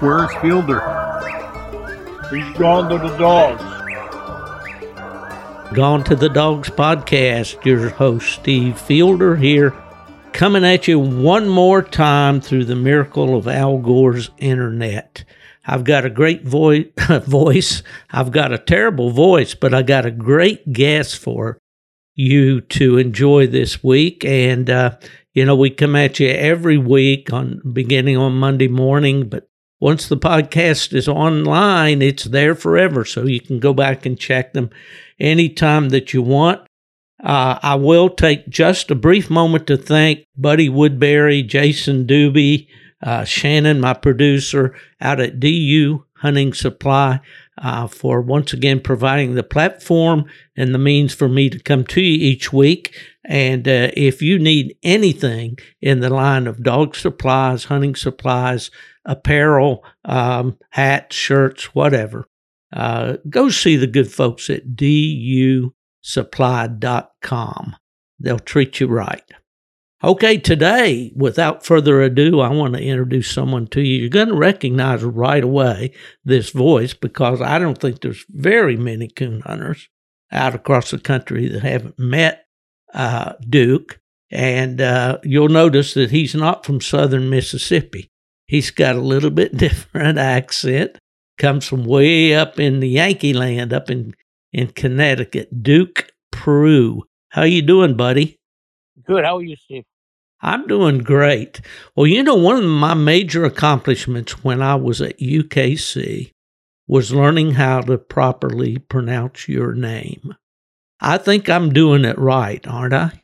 Where's Fielder? He's gone to the dogs. Gone to the Dogs podcast. Your host, Steve Fielder, here, coming at you one more time through the miracle of Al Gore's internet. I've got a great vo- voice. I've got a terrible voice, but I got a great guest for you to enjoy this week. And, uh, you know, we come at you every week on beginning on Monday morning, but once the podcast is online, it's there forever. So you can go back and check them anytime that you want. Uh, I will take just a brief moment to thank Buddy Woodbury, Jason Doobie, uh, Shannon, my producer out at DU Hunting Supply, uh, for once again providing the platform and the means for me to come to you each week. And uh, if you need anything in the line of dog supplies, hunting supplies, apparel, um, hats, shirts, whatever, uh, go see the good folks at dusupply.com. They'll treat you right. Okay, today, without further ado, I want to introduce someone to you. You're going to recognize right away this voice because I don't think there's very many coon hunters out across the country that haven't met uh, Duke. And uh, you'll notice that he's not from southern Mississippi. He's got a little bit different accent, comes from way up in the Yankee land, up in, in Connecticut. Duke Proulx. How you doing, buddy? Good. How are you, Steve? I'm doing great. Well, you know, one of my major accomplishments when I was at UKC was learning how to properly pronounce your name. I think I'm doing it right, aren't I?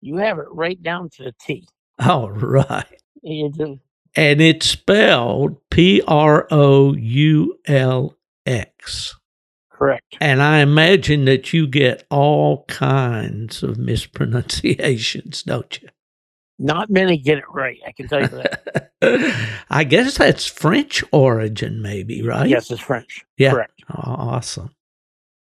You have it right down to the T. All right. You do. And it's spelled P R O U L X. Correct. And I imagine that you get all kinds of mispronunciations, don't you? Not many get it right. I can tell you that. I guess that's French origin, maybe, right? yes, it's French. Yeah. Correct. Awesome.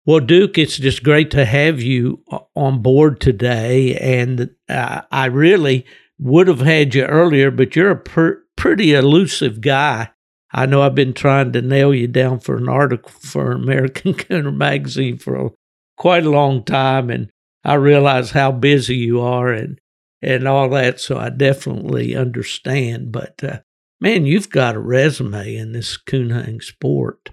Well, Duke, it's just great to have you on board today. And uh, I really would have had you earlier, but you're a per- pretty elusive guy. I know I've been trying to nail you down for an article for American Cooner magazine for a, quite a long time, and I realize how busy you are and and all that. So I definitely understand. But uh, man, you've got a resume in this hunting sport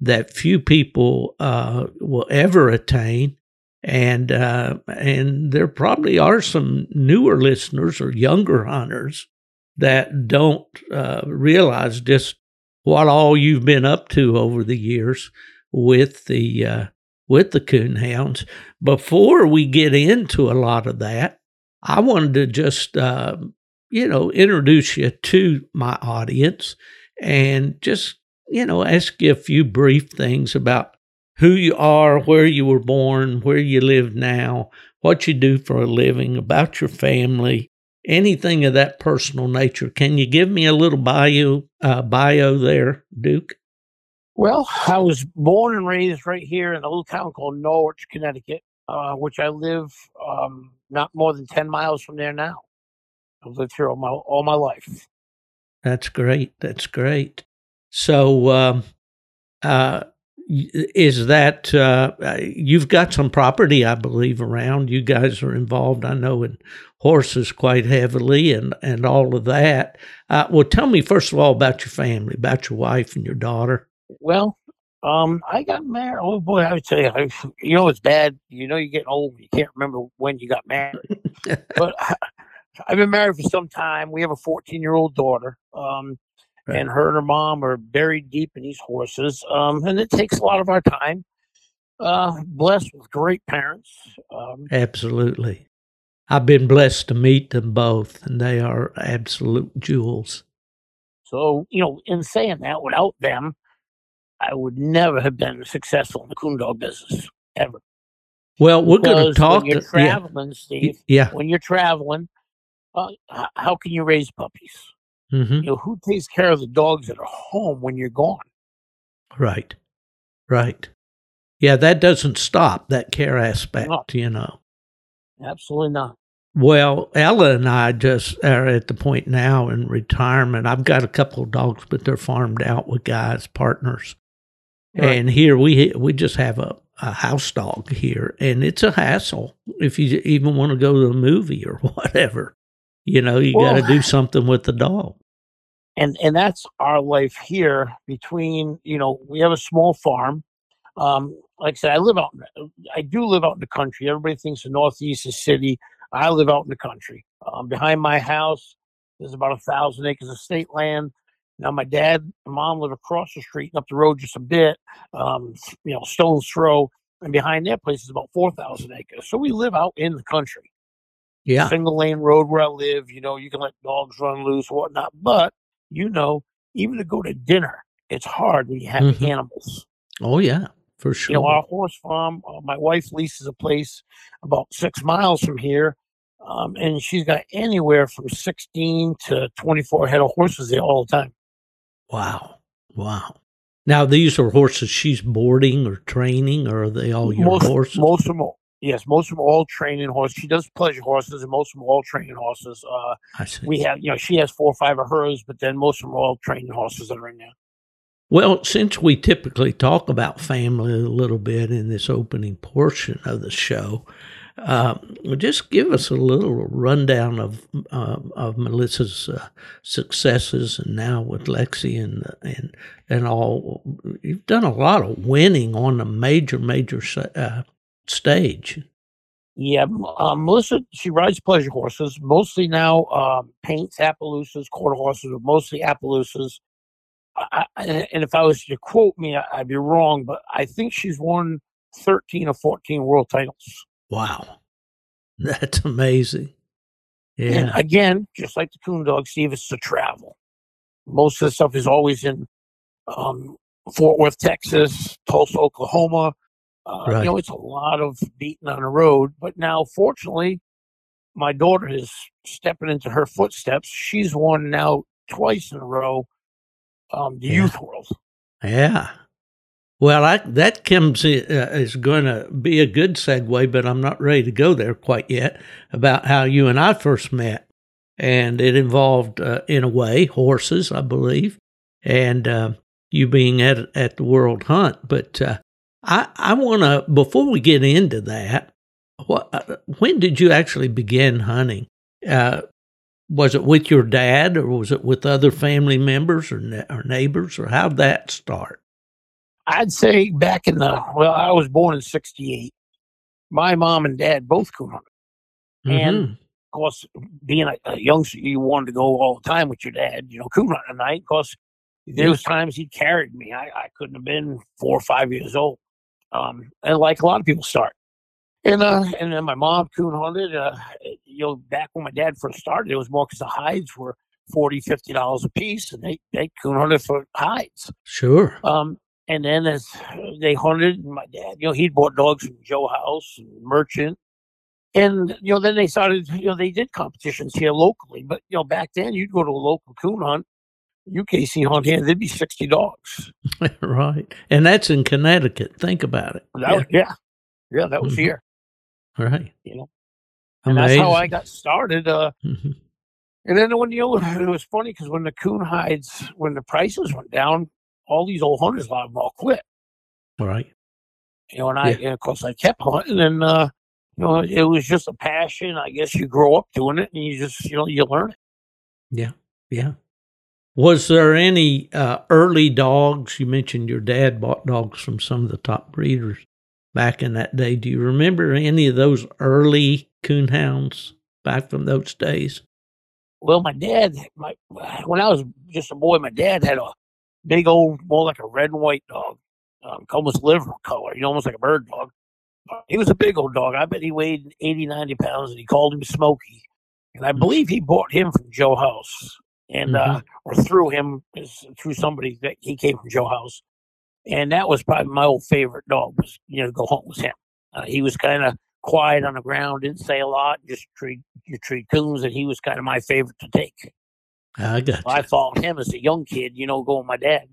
that few people uh, will ever attain. And uh, and there probably are some newer listeners or younger hunters that don't uh, realize just what all you've been up to over the years with the uh, with the coon hounds. Before we get into a lot of that, I wanted to just uh, you know introduce you to my audience and just you know ask you a few brief things about who you are, where you were born, where you live now, what you do for a living, about your family, anything of that personal nature. Can you give me a little bio uh, bio there, Duke? Well, I was born and raised right here in a little town called Norwich, Connecticut, uh, which I live um, not more than 10 miles from there now. I've lived here all my, all my life. That's great. That's great. So, um, uh, is that uh, you've got some property, I believe, around? You guys are involved, I know, in horses quite heavily and, and all of that. Uh, well, tell me first of all about your family, about your wife and your daughter. Well, um, I got married. Oh boy, I would tell you, you know, it's bad. You know, you're getting old. You can't remember when you got married. but I, I've been married for some time. We have a 14 year old daughter. Um, Right. and her and her mom are buried deep in these horses. Um, and it takes a lot of our time. Uh, blessed with great parents. Um, Absolutely. I've been blessed to meet them both, and they are absolute jewels. so, you know, in saying that, without them, I would never have been successful in the coon dog business ever. Well, we're going to talk. When you're to- yeah, traveling, Steve, yeah. when you're traveling, uh, how can you raise puppies? Hmm You know, who takes care of the dogs that are home when you're gone? Right. Right. Yeah, that doesn't stop that care aspect, No. you know. Absolutely not. Well, Ella and I just are at the point now in retirement. I've got a couple of dogs, but they're farmed out with guys, partners. Right. And here we we just have a, a house dog here, and it's a hassle if you even want to go to a movie or whatever. You know, you got to do something with the dog. And and that's our life here between you know we have a small farm um like i said i live out i do live out in the country. Everybody thinks the northeast is city. I live out in the country. Um, behind my house there's about a thousand acres of state land. Now my dad and mom live across the street and up the road just a bit um you know stone's throw and behind that place is about 4000 acres. So we live out in the country. Yeah, single lane road where I live. You know, you can let dogs run loose, whatnot. But you know, even to go to dinner, it's hard when you have Mhm. animals. oh yeah, for sure. You know, our horse farm. Uh, my wife leases a place about six miles from here, um, and she's got anywhere from sixteen to twenty-four head of horses there all the time. wow, wow. Now these are horses she's boarding or training, or are they all your most, horses? most of them, are- yes, most of them are all training horses. She does pleasure horses, and most of them are all training horses. Uh, I see. we have, you know, she has four or five of hers, but then most of them are all training horses that are in there. Well, since we typically talk about family a little bit in this opening portion of the show, um, just give us a little rundown of uh, of Melissa's uh, successes, and now with Lexi and and and all. You've done a lot of winning on the major major uh, stage. Yeah, um, Melissa, she rides pleasure horses, mostly now um, paints Appaloosas, quarter horses, but mostly Appaloosas. I, and if I was to quote me, I'd be wrong, but I think she's won 13 or 14 world titles. Wow, that's amazing. And Yeah, again, just like the coon dog, Steve, it's the travel. Most of the stuff is always in um, Fort Worth, Texas, Tulsa, Oklahoma. Uh, Right. You know, it's a lot of beating on the road. But now, fortunately, my daughter is stepping into her footsteps. She's won now twice in a row um, the Yeah. youth world. Yeah. Well, I, that comes uh, is going to be a good segue, but I'm not ready to go there quite yet. About how you and I first met, and it involved, uh, in a way, horses, I believe, and uh, you being at at the World Hunt. But uh, I I want to before we get into that, what uh, when did you actually begin hunting? Uh, was it with your dad, or was it with other family members or ne- or neighbors, or how'd that start? I'd say back in the, well, I was born in 68. My mom and dad both coon hunted. And- Mhm. of course, being a, a youngster, you wanted to go all the time with your dad, you know, coon hunting at night. Of course, there was times he carried me. I, I couldn't have been four or five years old. Um, and like a lot of people start. And uh, and then my mom coon hunted. Uh, you know, back when my dad first started, it was more because the hides were 40 50 dollars a piece, and they they coon hunted for hides. Sure. Um, and then as they hunted, my dad, you know, he'd bought dogs from Joe House and Merchant. And, you know, then they started, you know, they did competitions here locally. But, you know, back then you'd go to a local coon hunt, UKC hunt hand, there'd be 60 dogs. right. And that's in Connecticut. Think about it. That was- yeah. Yeah, that was Mhm. here. Right. You know, And that's how I got started. Uh, Mhm. and then when, you know, it was funny because when the coon hides, when the prices went down, all these old hunters, a lot of them all quit. Right. you know, and I, and of course, I kept hunting, and uh, you know, it was just a passion. I guess you grow up doing it, and you just, you know, you learn it. Yeah. Yeah. Was there any uh, early dogs? You mentioned your dad bought dogs from some of the top breeders back in that day. Do you remember any of those early coonhounds back from those days? Well, my dad, my when I was just a boy, my dad had a big old, more like a red and white dog, um, almost liver color, you know, almost like a bird dog. He was a big old dog. I bet he weighed 80, 90 pounds, and he called him Smokey. And I believe he bought him from Joe House, and uh, or through him through somebody that he came from Joe House, and that was probably my old favorite dog. Was you know to go hunt with him. Uh, he was kind of quiet on the ground, didn't say a lot, just treat you treat coons, and he was kind of my favorite to take. I got I followed him as a young kid, you know, going with my dad.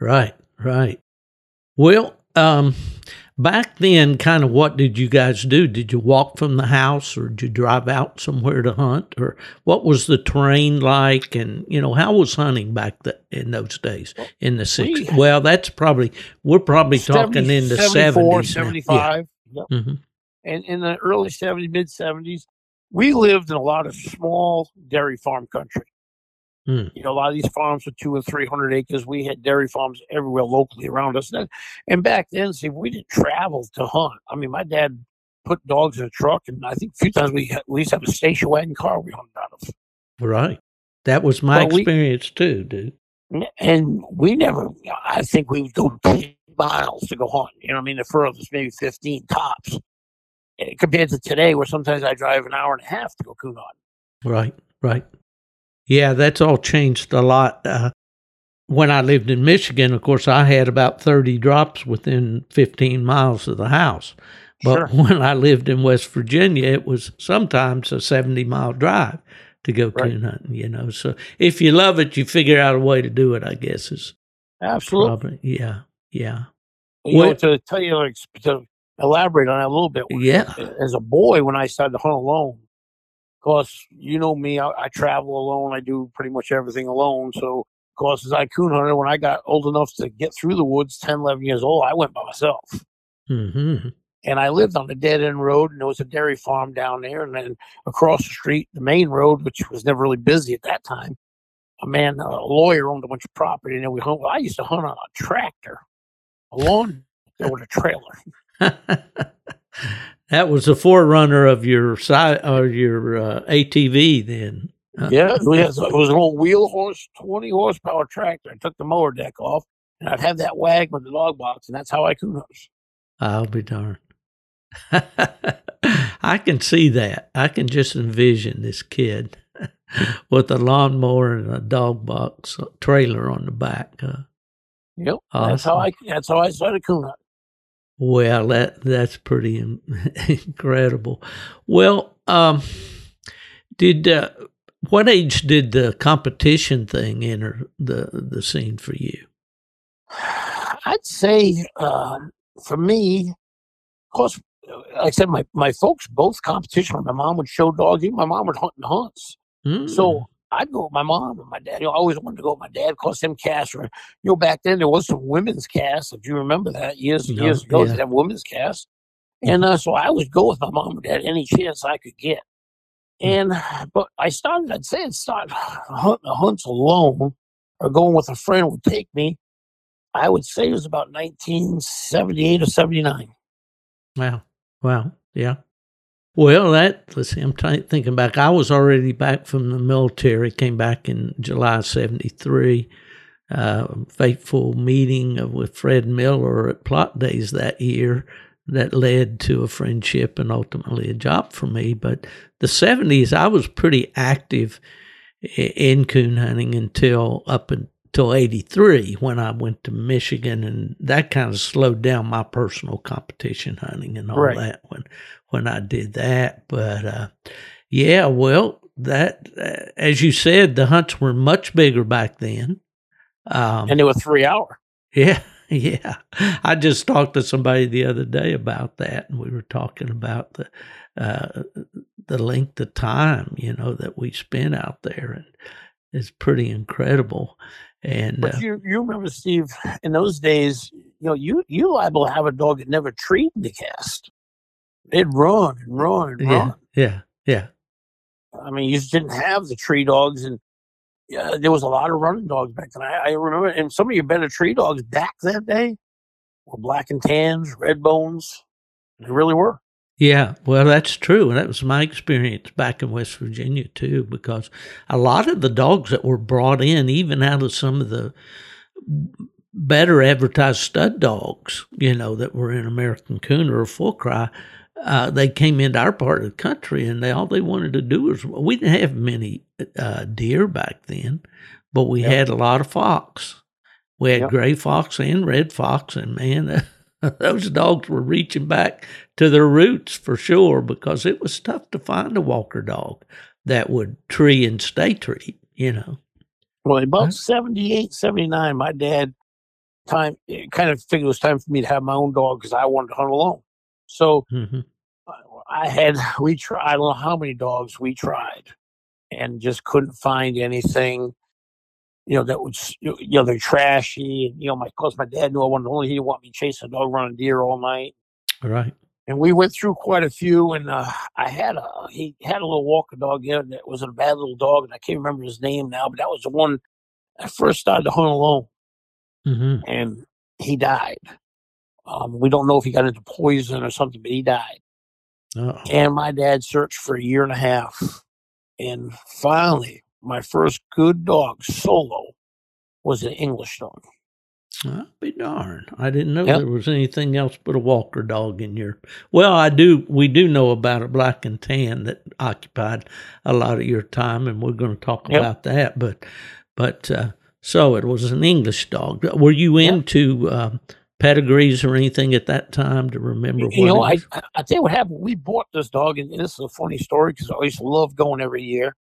Right, right. Well, um, back then, kind of what did you guys do? Did you walk from the house or did you drive out somewhere to hunt? Or what was the terrain like? And, you know, how was hunting back the, in those days in the 60s? well, that's probably, we're probably 70, talking in the 74, 70s. 75. Yeah. Yep. Mm-hmm. And in the early 70s, mid 70s, we lived in a lot of small dairy farm country. Mm. You know, a lot of these farms were two and three hundred acres. We had dairy farms everywhere locally around us. And, and back then, see, we didn't travel to hunt. I mean, my dad put dogs in a truck, and I think a few times we had, we used to have a station wagon car we hunted out of. Right. That was my but experience we, too, dude. And we never, I think we would go 10 miles to go hunt. You know I mean? The furthest, maybe 15 tops. Eh, compared to today, where sometimes I drive an hour and a half to go coon hunting. Right, right. Yeah, that's all changed a lot. Uh, when I lived in Michigan, of course, I had about 30 drops within 15 miles of the house. But sure. when I lived in West Virginia, it was sometimes a 70 mile drive to go right. coon hunting, you know. So if you love it, you figure out a way to do it, I guess is absolutely. Yeah. Yeah. You well, know, to tell you, to elaborate on that a little bit. Yeah. As a boy, when I started to hunt alone, course, you know me, I, I, travel alone. I do pretty much everything alone. So, of course, as I coon hunter, when I got old enough to get through the woods, 10, 11 years old, I went by myself. Mm-hmm. And I lived on a dead end road, and there was a dairy farm down there. And then across the street, the main road, which was never really busy at that time, a man, a lawyer, owned a bunch of property. And then we hunt. Well, I used to hunt on a tractor, a lawn, with a trailer. That was the forerunner of your side or your uh, ATV then. yeah, it was, it was an old wheel horse, twenty horsepower tractor. I took the mower deck off, and I'd have that wag with the dog box, and that's how I coon I'll be darned. I can see that. I can just envision this kid with a lawnmower and a dog box trailer on the back. Uh, yep, awesome. that's how I. That's how I started coon well, that that's pretty incredible. Well, um, did uh, what age did the competition thing enter the the scene for you? I'd say uh, for me, of course, like I said, my, my folks both competition. My mom would show dogs. Even my mom would hunt in hunts. Mm. So I'd go with my mom and my dad. You know, I always wanted to go with my dad because them casts were, you know, back then there was some women's casts, if you remember that years and years ago, yeah. they have women's casts. And uh, so I would go with my mom and dad any chance I could get. Hmm. And, but I started, I'd say I'd start hunting the hunts alone or going with a friend would take me. I would say it was about 1978 or 79. Wow. Wow. Yeah. Well, that let's see. I'm t- thinking back. I was already back from the military. Came back in July '73. Uh, fateful meeting with Fred Miller at Plot Days that year that led to a friendship and ultimately a job for me. But the '70s, I was pretty active in coon hunting until up until 83 when I went to Michigan and that kind of slowed down my personal competition hunting and all right. that when when I did that. But uh, yeah, well, that uh, as you said, the hunts were much bigger back then, um, and they were three hour. Yeah, yeah. I just talked to somebody the other day about that, and we were talking about the uh, the length of time you know that we spent out there, and it's pretty incredible. And but uh, you you remember Steve in those days, you know, you you liable to have a dog that never treed the cast they'd run and run and yeah, run. Yeah, yeah. I mean, you just didn't have the tree dogs, and yeah, there was a lot of running dogs back then. I, I remember, and some of your better tree dogs back that day were black and tans, red bones. They really were. Yeah, well, that's true. And that was my experience back in West Virginia, too, because a lot of the dogs that were brought in, even out of some of the better advertised stud dogs, you know, that were in American Cooner Full Cry, uh, they came into our part of the country and they all they wanted to do was we didn't have many uh, deer back then, but we yep. had a lot of fox. We had yep. gray fox and red fox, and man, those dogs were reaching back to their roots for sure because it was tough to find a walker dog that would tree and stay tree, you know. Well, about 78, 79, my dad time. Kind of figured it was time for me to have my own dog because I wanted to hunt alone. So hmm I had we tried. I don't know how many dogs we tried, and just couldn't find anything. You know that was you know they're trashy. And, you know, my cause my dad knew I wanted only he didn't want me chasing a dog running deer all night. Right. And we went through quite a few. And uh, I had a he had a little walker dog there that was a bad little dog, and I can't remember his name now. But that was the one I first started to hunt alone, hmm and he died. Um, we don't know if he got into poison or something, but he died. Oh. And my dad searched for a year and a half. And finally, my first good dog solo was an English dog. I'll be darned. I didn't know Yep. there was anything else but a Walker dog in your. Well, I do. We do know about a black and tan that occupied a lot of your time, and we're going to talk Yep. about that. But, but uh, so it was an English dog. Were you Yep. into um, pedigrees or anything at that time to remember? You know, I, I I tell you what happened. We bought this dog, and this is a funny story because I used to love going every year.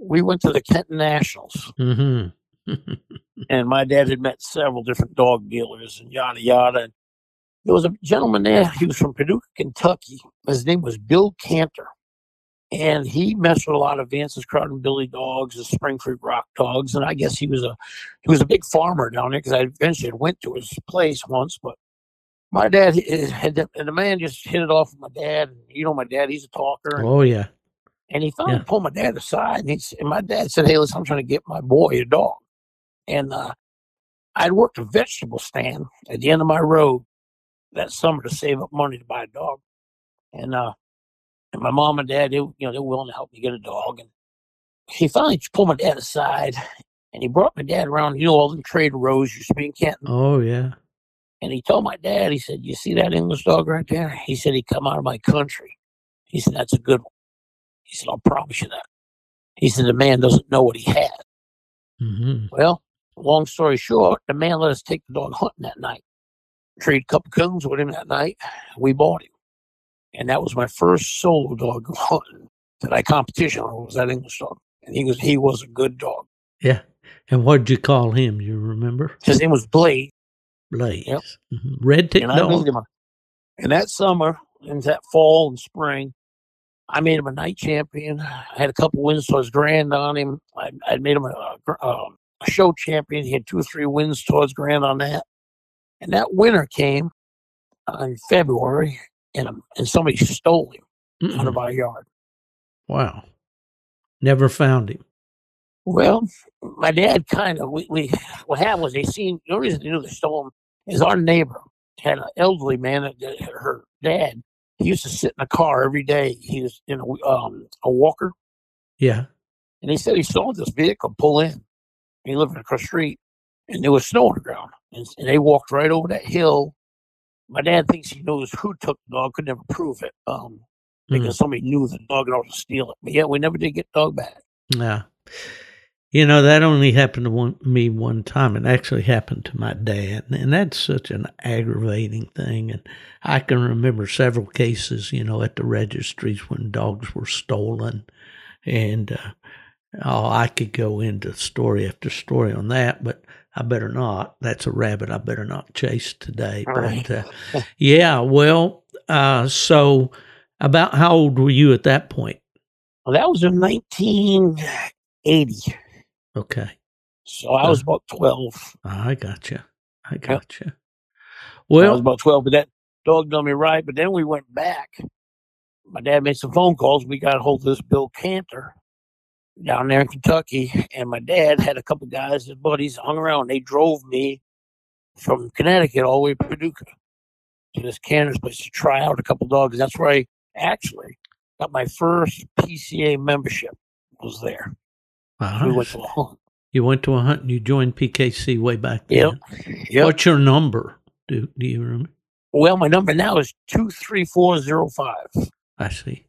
We went to the Kenton Nationals, Mhm. and my dad had met several different dog dealers and yada yada. And there was a gentleman there. He was from Paducah, Kentucky. His name was Bill Cantor, and he messed with a lot of Vance's Crowd and Billy dogs and Springfield Rock dogs. And I guess he was a he was a big farmer down there because I eventually went to his place once. But my dad had and the man just hit it off with my dad. You know, my dad he's a talker, oh yeah. and he finally Yeah. pulled my dad aside. And, he, and my dad said, "Hey, listen, I'm trying to get my boy a dog." And uh, I'd worked a vegetable stand at the end of my road that summer to save up money to buy a dog. And uh, and my mom and dad, they you know they're willing to help me get a dog. And he finally pulled my dad aside, and he brought my dad around. You know all the trade rows used to be in Canton. Oh yeah. And he told my dad, he said, "You see that English dog right there?" He said he come out of my country. He said that's a good one. He said I'll promise you that. He said the man doesn't know what he had. hmm Well, long story short, the man let us take the dog hunting that night. Trade a couple coons with him that night. We bought him. And that was my first solo dog hunting that I competition on was that English dog. And he was he was a good dog. Yeah. And what did you call him? You remember? His name was Blade. Blaze. Yep. Mhm. Red tick And dog. a, and that summer, in that fall and spring, I made him a night champion. I had a couple wins towards grand on him. I, I made him a, gr- um, a show champion. He had two or three wins towards grand on that. And that winter came uh, in February, and um, and somebody stole him out Mm-mm. of our yard. Wow. Never found him. Well, my dad kind of we, we what happened was they seen the reason they knew they stole him is our neighbor had an elderly man that that- her dad. He used to sit in a car every day. He was in a um a walker, Yeah. and he said he saw this vehicle pull in. He lived across the street, and there was snow on the ground, and, and they walked right over that hill. My dad thinks he knows who took the dog. Could never prove it, um, Mm. because somebody knew the dog in order to steal it. But yeah, we never did get dog back. Yeah. You know, that only happened to one, me one time. It actually happened to my dad. And that's such an aggravating thing. And I can remember several cases, you know, at the registries when dogs were stolen. And uh, oh, I could go into story after story on that, but I better not. That's a rabbit I better not chase today. Right. But uh, yeah, well, uh, so about how old were you at that point? Well, that was in 1980. Okay. So I was about 12. I got you. I got you. Well, I was about 12, but that dog done me right. But then we went back. My dad made some phone calls. We got a hold of this Bill Cantor down there in Kentucky. And my dad had a couple guys, his buddies, hung around. They drove me from Connecticut all the way to Paducah to this Cantor's place to try out a couple dogs. That's where I actually got my first PKC membership was there. We went to a hunt. you went to a hunt and you joined PKC way back then. Yep. Yep. What's your number? Do Do you remember? Well, my number now is 23405. I see.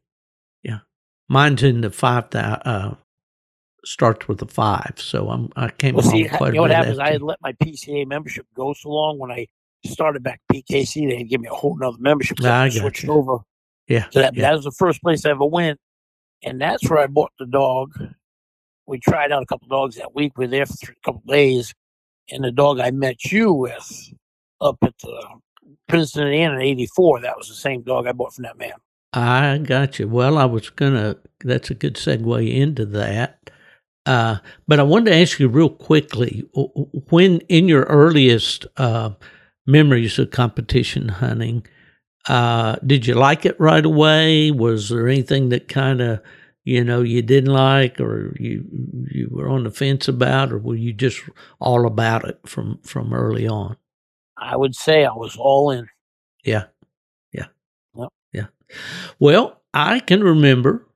Yeah, mine's in the five. Uh, starts with a five, so I'm I came Well, see, quite you know what happens? I had let my PKC membership go so long when I started back PKC, they had give me a whole nother membership. So I I switched you. over yeah, to that. yeah. That was the first place I ever went, and that's where I bought the dog. We tried out a couple dogs that week. We were there for three, a couple days, and the dog I met you with up at the Princeton Inn in '84. That was the same dog I bought from that man. I got you. Well, I was gonna. That's a good segue into that. Uh, but I wanted to ask you real quickly when in your earliest uh, memories of competition hunting, uh, did you like it right away? Was there anything that kind of you know you didn't like, or you you were on the fence about, or were you just all about it from from early on? I would say I was all in. Yeah, yeah, yep. yeah. Well, I can remember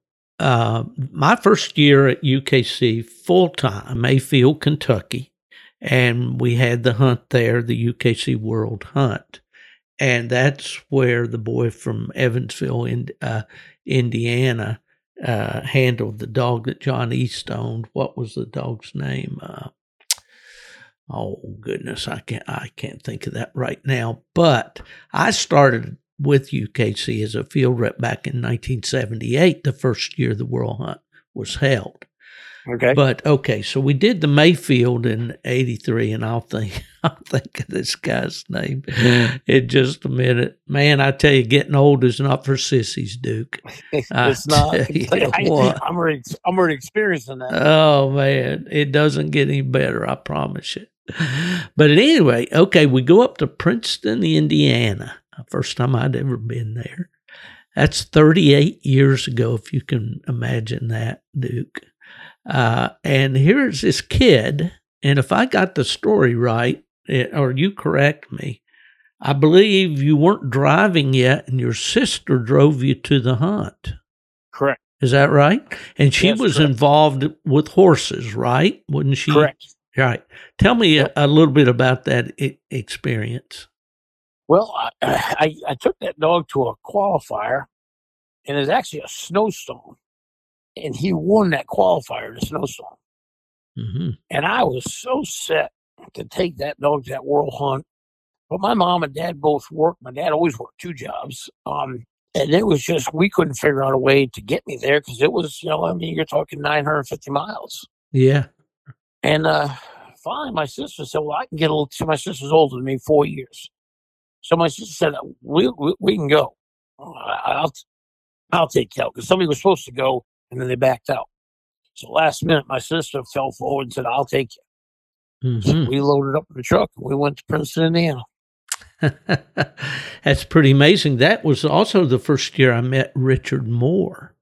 uh, my first year at UKC full time, Mayfield, Kentucky, and we had the hunt there, the UKC World Hunt, and that's where the boy from Evansville, in uh, Indiana, uh, handled the dog that John East owned. What was the dog's name? Uh, oh goodness, I can't I can't think of that right now. But I started with UKC as a field rep back in 1978, the first year the World Hunt was held. Okay. But okay, so we did the Mayfield in '83, and I'll think I'll think of this guy's name in just a minute. Man, I tell you, getting old is not for sissies, Duke. it's not. I, am already I'm already experiencing that. Oh man, it doesn't get any better. I promise you. But anyway, okay, we go up to Princeton, Indiana First time I'd ever been there. That's 38 years ago, if you can imagine that, Duke. Uh, and here's this kid, and if I got the story right, it, eh, or you correct me, I believe you weren't driving yet, and your sister drove you to the hunt. Correct. Is that right? And she yes, was correct. involved with horses, right? Wouldn't she? Correct. Right. Tell me a, a little bit about that I- experience. Well, I, I, I took that dog to a qualifier, and it's actually a snowstorm, and he won that qualifier in a snowstorm. Mm-hmm. And I was so set to take that dog to that world hunt. But my mom and dad both worked. My dad always worked two jobs. Um, and it was just, we couldn't figure out a way to get me there because it was, you know, I mean, you're talking 950 miles. Yeah. And uh, finally, my sister said, Well, I can get a little, so my sister's older than me, four years. So my sister said, "We we, we can go. I'll I'll take care because somebody was supposed to go and then they backed out. So last minute, my sister fell forward and said, "I'll take you." Mm-hmm. So we loaded up in the truck and we went to Princeton, Indiana. That's pretty amazing. That was also the first year I met Richard Moore,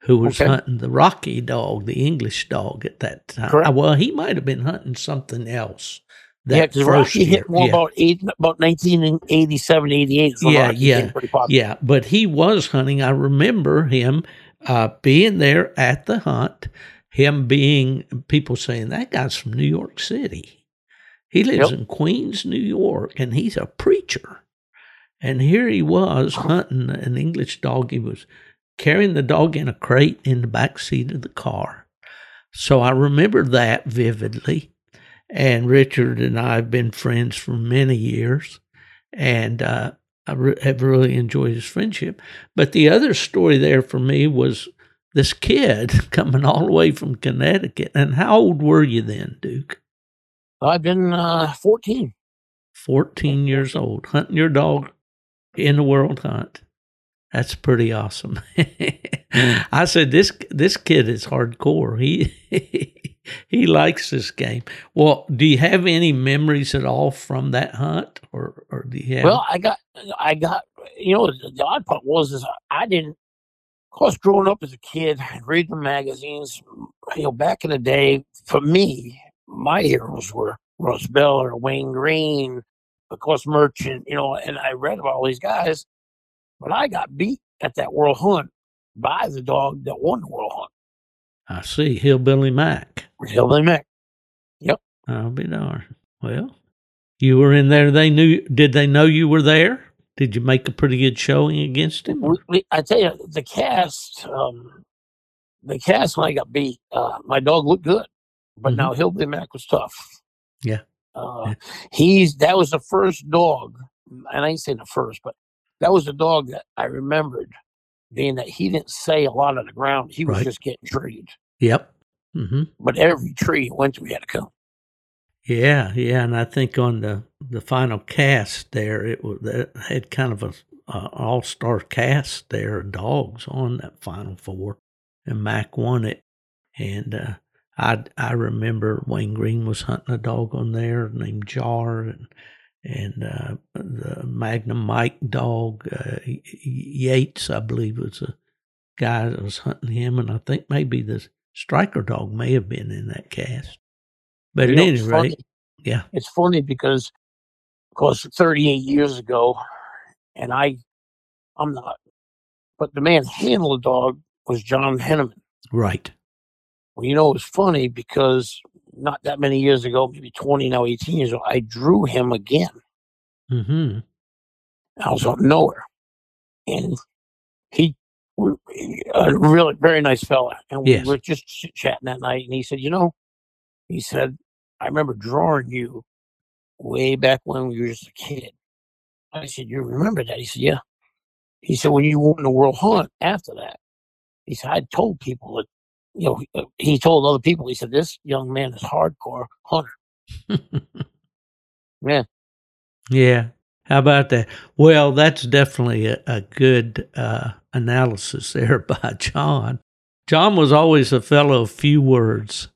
who was Okay. hunting the Rocky dog, the English dog at that time. Correct. Well, he might have been hunting something else. Yeah, because Rocky year. hit more yeah. about eight, about 1987, 88. is when Yeah, yeah, became pretty popular. Yeah, but he was hunting. I remember him uh, being there at the hunt, him being, people saying, that guy's from New York City. He lives Yep. in Queens, New York, and he's a preacher. And here he was hunting an English dog. He was carrying the dog in a crate in the back seat of the car. So I remember that vividly. And Richard and I have been friends for many years. And uh, I re- have really enjoyed his friendship. But the other story there for me was this kid coming all the way from Connecticut. And how old were you then, Duke? I've been uh, 14. 14 years old, hunting your dog in the world hunt. That's pretty awesome. I said this this kid is hardcore. He he likes this game. Well, do you have any memories at all from that hunt, or or do you have? Well, I got, I got, you know, the, odd part was is I didn't. Of course, growing up as a kid, reading the magazines, you know, back in the day, for me, my heroes were Russ Beller, Wayne Green, of course, Merchant, you know, and I read about all these guys, but I got beat at that World Hunt by the dog that won the World I see Hillbilly Mac. Hillbilly Mac. Yep. I'll be darned. Well, you were in there. They knew. Did they know you were there? Did you make a pretty good showing against him? We, we, I tell you, the cast, um, the cast when I got beat, uh, my dog looked good, but Mhm. now Hillbilly Mac was tough. Yeah. Uh, Yeah. He's that was the first dog, and I ain't saying the first, but that was the dog that I remembered being that he didn't say a lot of the ground. He was Right. just getting treed. Yep. hmm But every tree he went to, he had to come. Yeah, yeah, and I think on the the final cast there, it was it had kind of a, a all star cast there of dogs on that final four, and Mac won it. And uh, I I remember Wayne Green was hunting a dog on there named Jar, and and uh, the Magnum Mike dog uh, Yates, I believe, was a guy that was hunting him, and I think maybe the striker dog may have been in that cast. But You at know, any it's rate, funny. yeah, It's funny because, of course, 38 years ago, and I, I'm not, but the man handled the dog was John Henneman. right. Well, you know, it was funny because not that many years ago, maybe 20, now 18 years ago, I drew him again. hmm I was out of nowhere. And he, a really very nice fella. And we Yes. were just chit chatting that night. And he said, You know, he said, I remember drawing you way back when we were just a kid. I said, You remember that? He said, Yeah. He said, When you won the World Hunt after that, he said, I told people that, you know, he- he told other people, he said, This young man is hardcore hunter. Yeah. Yeah. How about that? Well, that's definitely a, a good uh, analysis there by John. John was always a fellow of few words,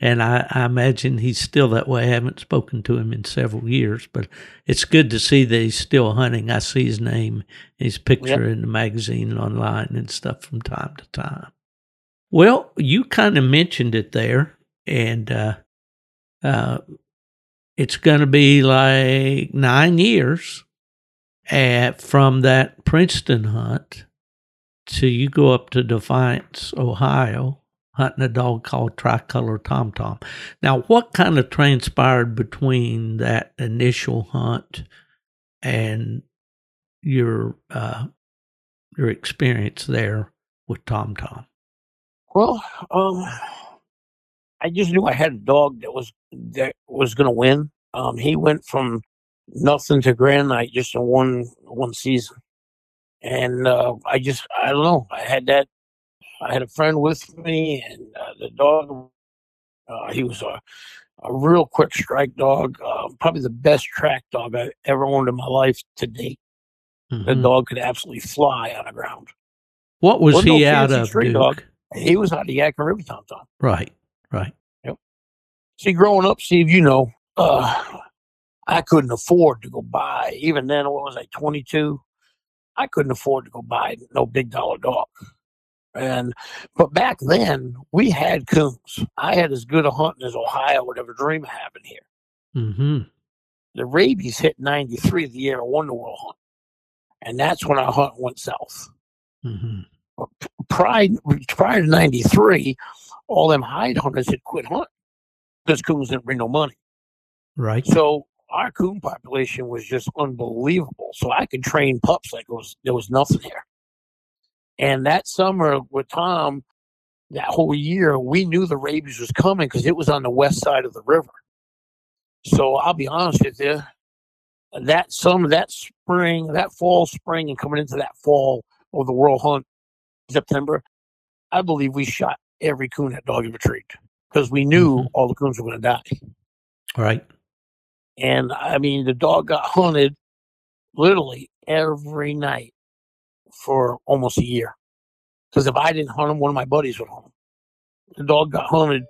and I, I imagine he's still that way. I haven't spoken to him in several years, but it's good to see that he's still hunting. I see his name, his picture in the magazine and online and stuff from time to time. Well, you kind of mentioned it there, and uh, uh, it's going to be like nine years at, from that Princeton hunt till you go up to Defiance, Ohio, hunting a dog called Tricolor Tom Tom. Now, what kind of transpired between that initial hunt and your uh, your experience there with Tom Tom? Well, um, I just knew I had a dog that was that was going to win. Um, he went from nothing to grand night just in one one season, and uh, I just I don't know. I had that. I had a friend with me, and uh, the dog. Uh, he was a a real quick strike dog. Uh, probably the best track dog I ever owned in my life to date. The Mhm. dog could absolutely fly on the ground. What was Wasn't no he out of, Duke? dog. He was out of Yakima River Tom Tom. Right, right. See, growing up, Steve, you know, uh, I couldn't afford to go buy. Even then, what was I, 22? I couldn't afford to go buy no big dollar dog. And but back then, we had coons. I had as good a hunting as Ohio would ever dream of having here. hmm The rabies hit 93 the year I won the world hunt. And that's when our hunt went south. hmm Prior, prior to 93, all them hide hunters had quit hunting because coons didn't bring no money. Right. So our coon population was just unbelievable. So I could train pups like it was there was nothing here. And that summer with Tom, that whole year, we knew the rabies was coming because it was on the west side of the river. So I'll be honest with you, that summer, that spring, that fall, spring, and coming into that fall of the World Hunt, September, I believe we shot every coon that dog ever treated because we knew Mhm. all the coons were going to die. Right. And I mean, the dog got hunted literally every night for almost a year. Because if I didn't hunt him, one of my buddies would hunt him. The dog got hunted.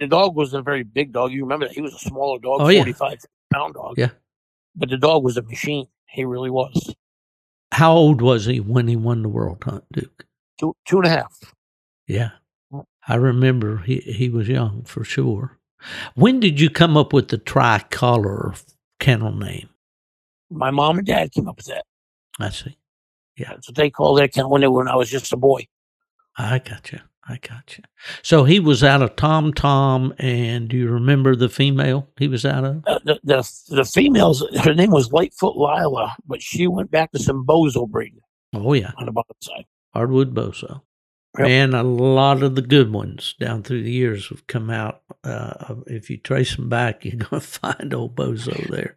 The dog wasn't a very big dog. You remember that he was a smaller dog, Oh, yeah. 45 pound dog. Yeah. But the dog was a machine. He really was. How old was he when he won the world hunt, Duke? Two, two and a half. Yeah. I remember he, he was young for sure. When did you come up with the tricolor kennel name? My mom and dad came up with that. I see. That's what they called their kennel when, they, when I was just a boy. I got you. I got you. So he was out of Tom Tom, and do you remember the female he was out of? Uh, the, the the females, her name was Lightfoot Lila, but she went back to some bozo breeding Oh, yeah. on the bottom side. Hardwood Bozo. Yep. And a lot of the good ones down through the years have come out. Uh, if you trace them back, you're going to find old Bozo there.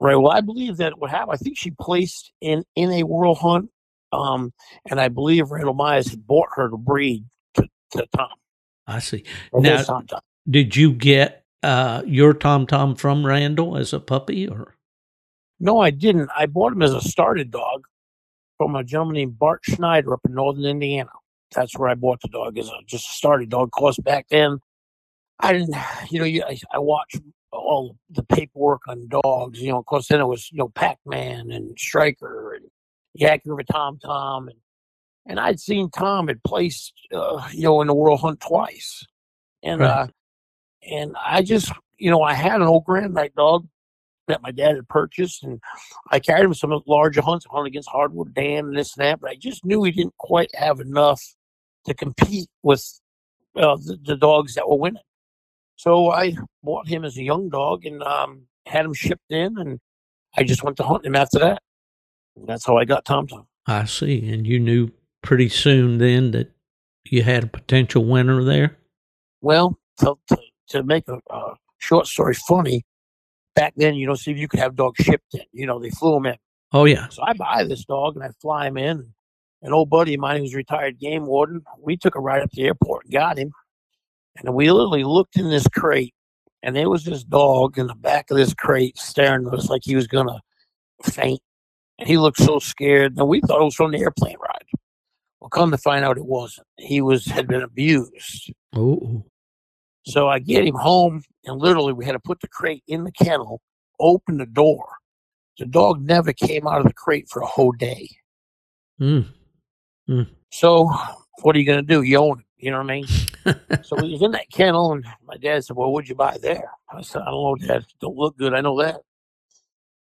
Right. Well, I believe that what happened. I think she placed in in a world hunt, um, and I believe Randall Myers had bought her to breed to, to Tom. I see. or Now- Tom Tom. Did you get uh, your Tom Tom from Randall as a puppy, or No, I didn't. I bought him as a started dog from a gentleman named Bart Schneider up in northern Indiana. That's where I bought the dog as a just a started dog. Course back then, I didn't. You know, you, I, I watched all the paperwork on dogs. You know, of course, then it was you know Pac Man and Striker and Yak River Tom Tom and and I'd seen Tom had placed uh, you know in the World Hunt twice, and Right. uh, and I just you know I had an old Grand Night dog that my dad had purchased, and I carried him some larger hunts, hunt against Hardwood Dan and this and that, but I just knew he didn't quite have enough to compete with uh, the, the dogs that were winning. So I bought him as a young dog and um, had him shipped in, and I just went to hunt him after that. And that's how I got Tom Tom. I see, and you knew pretty soon then that you had a potential winner there. Well, to, to, to make a, a short story funny, back then, you know, see if you could have dogs shipped in. You know, they flew them in. Oh yeah, So I buy this dog and I fly him in. An old buddy of mine who's retired game warden, we took a ride up to the airport and got him. And we literally looked in this crate, and there was this dog in the back of this crate staring at us like he was gonna faint. And he looked so scared. And we thought it was from the airplane ride. Well, come to find out, it wasn't. He was had been abused. oh So I get him home, and literally we had to put the crate in the kennel, open the door. The dog never came out of the crate for a whole day. mm. So what are you going to do? You own it. You know what I mean? so he was in that kennel, and my dad said, "Well, what'd you buy there?" I said, "I don't know, Dad. Don't look good. I know that."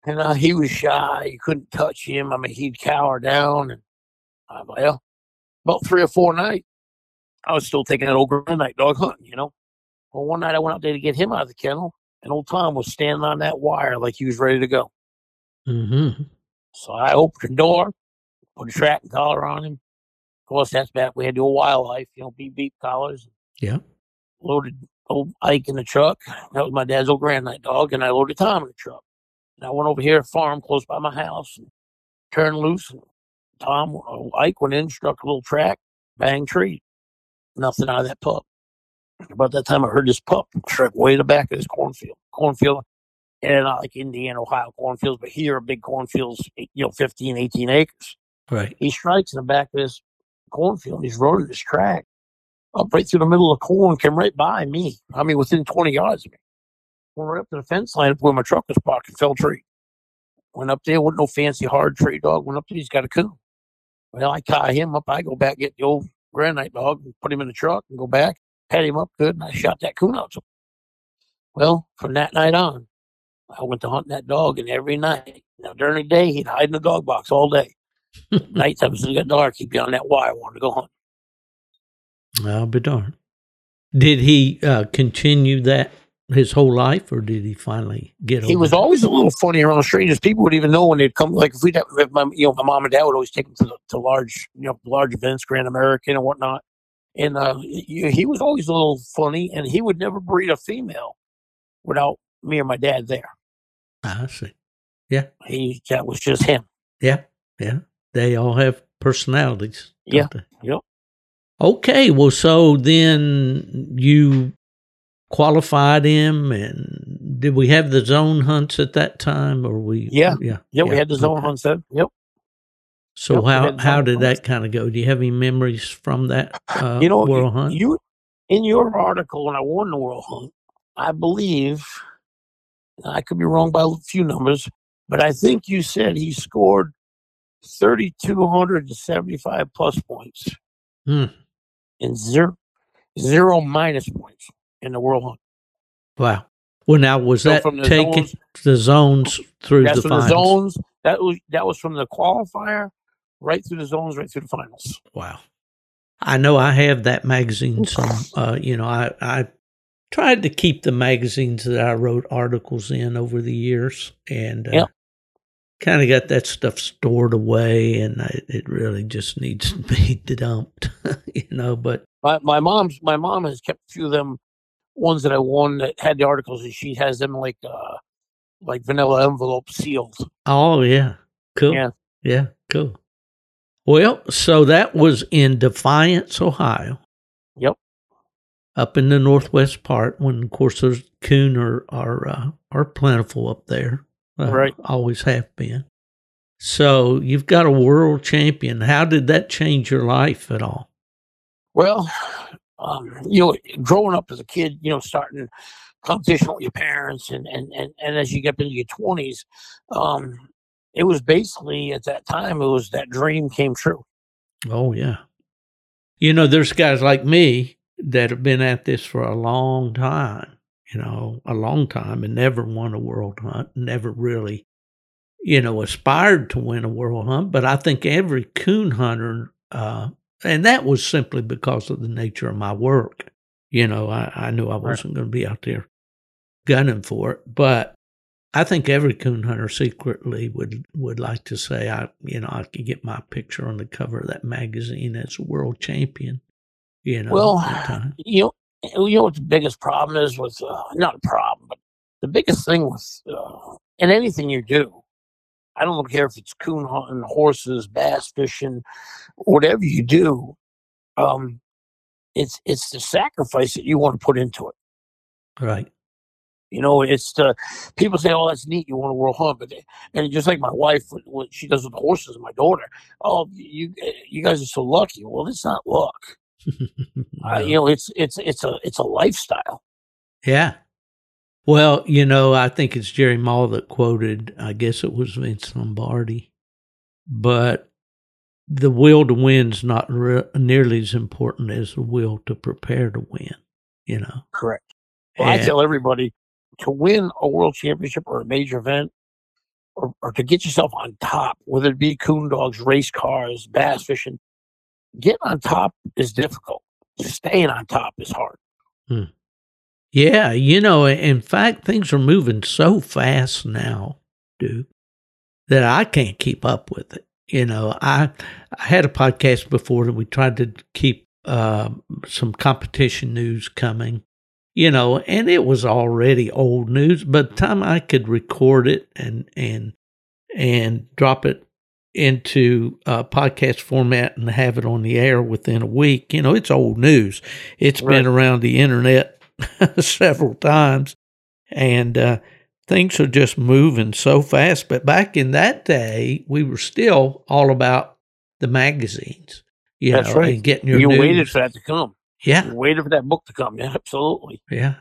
And uh, he was shy. You couldn't touch him. I mean, he'd cower down. And uh, well, about three or four nights, I was still taking that old grand night dog hunting. You know. Well, one night I went out there to get him out of the kennel, and old Tom was standing on that wire like he was ready to go. hmm So I opened the door, put a tracking collar on him. Of course, that's back. We had to do a wildlife, you know, beep beep collars. Yeah. Loaded old Ike in the truck. That was my dad's old grand night dog, and I loaded Tom in the truck. And I went over here, a farm close by my house, and turned loose. And Tom, Ike went in, struck a little track, bang tree. Nothing out of that pup. About that time, I heard this pup struck way to the back of this cornfield. Cornfield, and not like Indiana, Ohio cornfields, but here, are big cornfields, you know, 15, 18 acres Right. he strikes in the back of this cornfield. He's running this track up right through the middle of the corn, came right by me. I mean, within 20 yards of me. Went right up to the fence line up where my truck was parked and fell tree. Went up there with no fancy hard tree dog. Went up there, he's got a coon. Well, I tie him up. I go back, get the old granite dog, and put him in the truck and go back, pat him up good, and I shot that coon out. Well, from that night on, I went to hunt that dog, and every night, now during the day, he'd hide in the dog box all day nighttime as it got dark, he'd be on that wire wanting to go hunt. I'll be darned. Did he uh, continue that his whole life, or did he finally get over? He was it? always a little funny around strangers. People would even know when they'd come. Like if we'd have, if my, you know, my mom and dad would always take him to, the, to large, you know, large events, Grand American and whatnot. And uh, he, he was always a little funny, and he would never breed a female without me or my dad there. I see. Yeah. He that was just him. Yeah, yeah. They all have personalities. don't Yeah, they? yep. Okay, well, so then you qualified him, and did we have the zone hunts at that time, or we? Yeah. yeah, Yeah, we had the zone okay. hunts then. Yep. So Yep, how how did that kind of go? Do you have any memories from that uh, you know, world hunt? you in your article when I won the world hunt, I believe I could be wrong by a few numbers, but I think you said he scored thirty two hundred and seventy five plus points Hmm. and zero zero minus points in the world hunt. wow. Well, now was So that from the zones- the zones through the the zones. That was that was from the qualifier right through the zones, right through the finals. Wow. I know I have that magazine. Some, uh, you know, I, I tried to keep the magazines that I wrote articles in over the years and uh, Yep. kind of got that stuff stored away and I, it really just needs to be dumped, you know, but My my mom's my mom has kept a few of them ones that I won that had the articles and she has them like uh like vanilla envelope sealed. oh, yeah. Cool. Yeah. Yeah. Cool. Well, so that was in Defiance, Ohio. Yep. up in the northwest part. When of course those coon are are uh, are plentiful up there, uh, Right. Always have been. So you've got a world champion. How did that change your life at all? Well, um, you know, growing up as a kid, you know, starting competition with your parents, and and and, and as you get into your twenties, um, it was basically at that time it was that dream came true. Oh yeah. You know, there's guys like me that have been at this for a long time, you know, a long time and never won a world hunt, never really, you know, aspired to win a world hunt. But I think every coon hunter, uh, and that was simply because of the nature of my work. You know, I, I knew I wasn't going to be out there gunning for it. But I think every coon hunter secretly would would like to say, I you know, I could get my picture on the cover of that magazine as a world champion. You know, Well, you know, you know what the biggest problem is with uh, not a problem, but the biggest thing with uh, in anything you do, I don't care if it's coon hunting, horses, bass fishing, whatever you do, um, it's it's the sacrifice that you want to put into it. right. You know, it's the people say, "Oh, that's neat. You want a world hunt," but they, and just like my wife, when she does with the horses, my daughter, oh, you you guys are so lucky. Well, it's not luck. Uh, you know, it's it's it's a it's a lifestyle. Yeah. Well, you know, I think it's Jerry Mall that quoted, I guess it was Vince Lombardi, but the will to win's not re- nearly as important as the will to prepare to win, you know. Correct. Well, I tell everybody to win a world championship or a major event, or, or to get yourself on top, whether it be coon dogs, race cars, bass fishing, getting on top is difficult. Staying on top is hard. Yeah, you know, in fact, things are moving so fast now, dude, that I can't keep up with it. You know, I I had a podcast before that we tried to keep uh, some competition news coming, you know, and it was already old news. By the time I could record it and and and drop it into uh, podcast format and have it on the air within a week, you know, it's old news. It's Right. been around the internet several times, and uh, things are just moving so fast. But back in that day, we were still all about the magazines, you That's know, right. and getting your you news. waited for that to come. Yeah, Waiting for that book to come. Yeah, absolutely. yeah.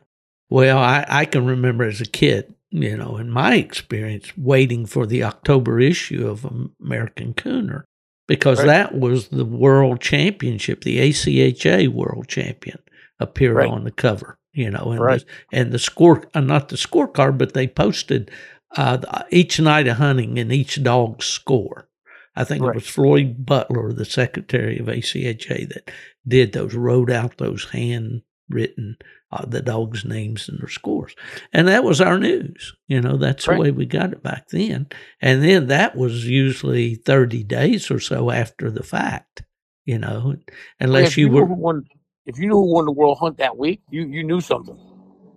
Well, I, I can remember as a kid, you know, in my experience, waiting for the October issue of American Cooner because Right. that was the world championship, the ACHA world champion appeared Right. on the cover, you know, and Right. the, and the score, uh, not the scorecard, but they posted uh, the- each night of hunting and each dog's score. I think Right. it was Floyd Butler, the secretary of ACHA, that did those, wrote out those handwritten uh, the dogs' names and their scores. And that was our news. You know, that's Right. the way we got it back then. And then that was usually 30 days or so after the fact, you know, unless you knew were. won, if you knew who won the world hunt that week, you you knew something.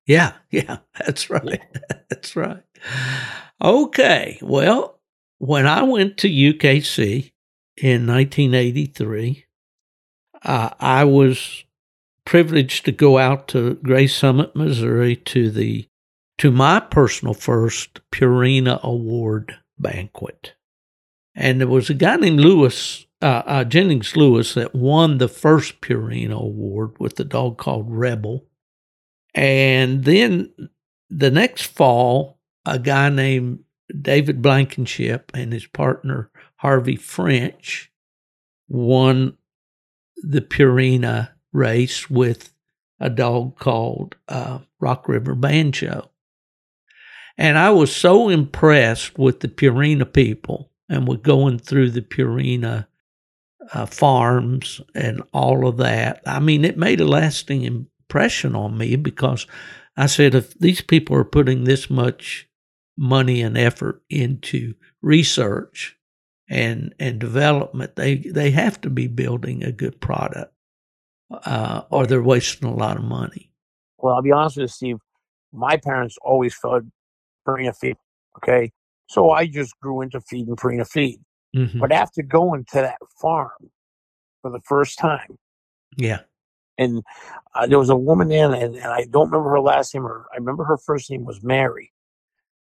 Yeah, yeah, that's right. That's right. Okay. Well, when I went to UKC in 1983, uh, I was privileged to go out to Gray Summit, Missouri to the to my personal first Purina Award banquet. And there was a guy named Lewis, uh, uh, Jennings Lewis, that won the first Purina Award with a dog called Rebel. And then the next fall, a guy named David Blankenship and his partner Harvey French won the Purina race with a dog called uh, Rock River Banjo. And I was so impressed with the Purina people and we're going through the Purina uh, farms and all of that. I mean, it made a lasting impression on me because I said, if these people are putting this much money and effort into research and and development, they they have to be building a good product, uh, or they're wasting a lot of money. Well, I'll be honest with you, Steve. My parents always fed Purina feed. Okay, so I just grew into feeding Purina feed. Mhm. But after going to that farm for the first time, Yeah, and uh, there was a woman in, and, and I don't remember her last name. Or I remember her first name was Mary.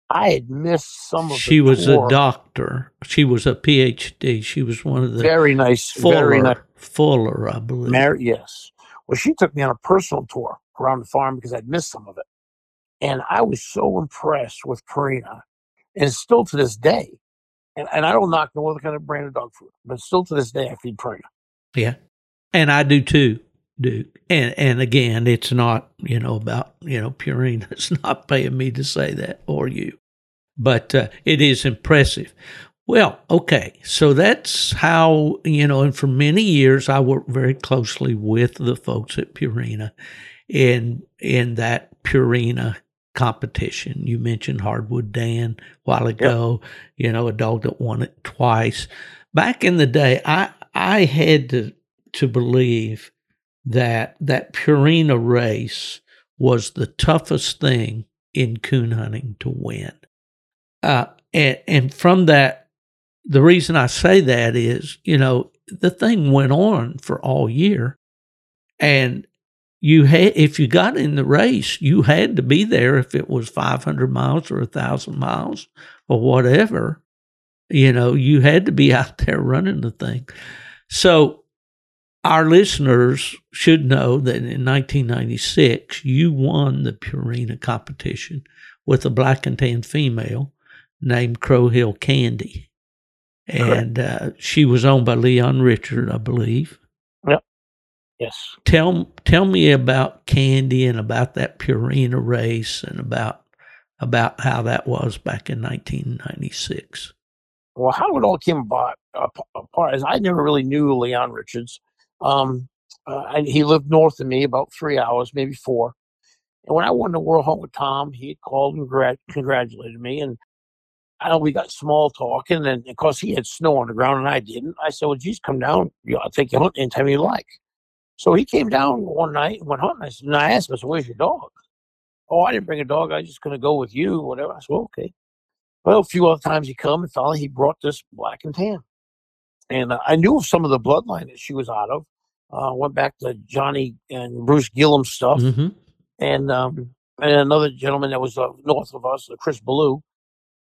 I had missed some of. She the was tour. a doctor. She was a PhD. She was one of the Very nice, Fuller, very nice. Fuller, I believe. Mary, yes. Well, she took me on a personal tour around the farm because I'd missed some of it, and I was so impressed with Purina, and still to this day. And, and I don't knock no other kind of brand of dog food, but still to this day, I feed Purina. Yeah, and I do too, Duke. And and again, it's not you know about you know Purina. Purina's not paying me to say that or you, but uh, it is impressive. Well, okay, so that's how you know, and for many years I worked very closely with the folks at Purina, in in that Purina competition. You mentioned Hardwood Dan a while ago. You know, a dog that won it twice. Back in the day, I I had to to believe that that Purina race was the toughest thing in coon hunting to win. Uh, and and from that, the reason I say that is, you know, the thing went on for all year, and you had if you got in the race, you had to be there if it was five hundred miles or a thousand miles or whatever. You know, you had to be out there running the thing. So our listeners should know that in 1996, you won the Purina competition with a black and tan female named Crow Hill Candy. And uh, she was owned by Leon Richard, I believe. Yep. Yes. Tell tell me about Candy and about that Purina race and about about how that was back in 1996. Well, how it all came about ap- apart is I never really knew Leon Richards. Um, uh, he lived north of me about three hours, maybe four. And when I won the World Hunt with Tom, he called and gra- congratulated me. And I know we got small talking, and of course he had snow on the ground and I didn't. I said, "Well, geez, come down. You know, I'll take you hunting anytime you like." So he came down one night and went hunting. I said, and I asked him, I said, "Where's your dog?" Oh, I didn't bring a dog. I was just going to go with you, whatever. I said, well, "Okay." Well, a few other times he come and finally he brought this black and tan, and uh, I knew of some of the bloodline that she was out of. Uh, went back to Johnny and Bruce Gillum stuff, hmm and um, and another gentleman that was uh, north of us, uh, Chris Ballou.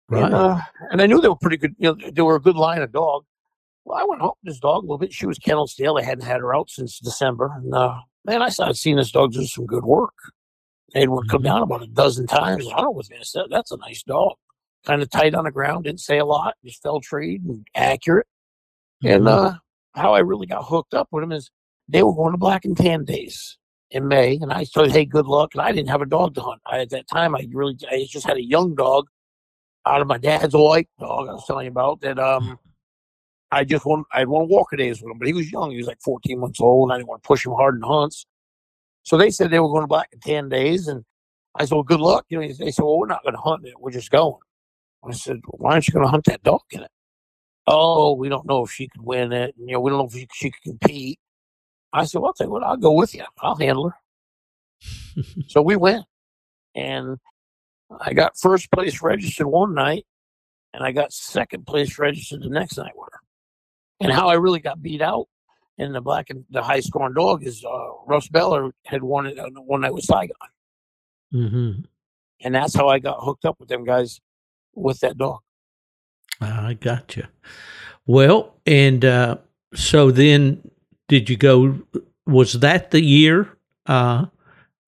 Right. And, uh, and I knew they were pretty good. You know, they were a good line of dog. Well, I went home with this dog a little bit. She was kennel stale. I hadn't had her out since December. And uh, man, I started seeing this dog do some good work. They'd would come down about a dozen times. I was going to say, that's a nice dog. Kind of tight on the ground, didn't say a lot, just fell treed and accurate. And Mhm. uh, how I really got hooked up with him is they were going to black and tan days in May, and I said, "Hey, good luck." And I didn't have a dog to hunt. I, at that time, I really, I just had a young dog out of my dad's white dog I was telling you about. That um, I just want, I want to walk a days with him, but he was young. He was like 14 months old, and I didn't want to push him hard in hunts. So they said they were going to black and tan days, and I said, "Well, good luck." You know, they said, "Well, we're not going to hunt it. We're just going." I said, "Why aren't you going to hunt that dog in it?" Oh, we don't know if she could win it. And, you know, we don't know if she, she could compete. I said, well, I'll tell you what, I'll go with you. I'll handle her. so we went. And I got first place registered one night, and I got second place registered the next night with her. And how I really got beat out in the black and the high scoring dog is uh, Russ Beller had won it on the one night with Saigon. Mhm. And that's how I got hooked up with them guys with that dog. I got you. Well, and uh, so then did you go? Was that the year uh,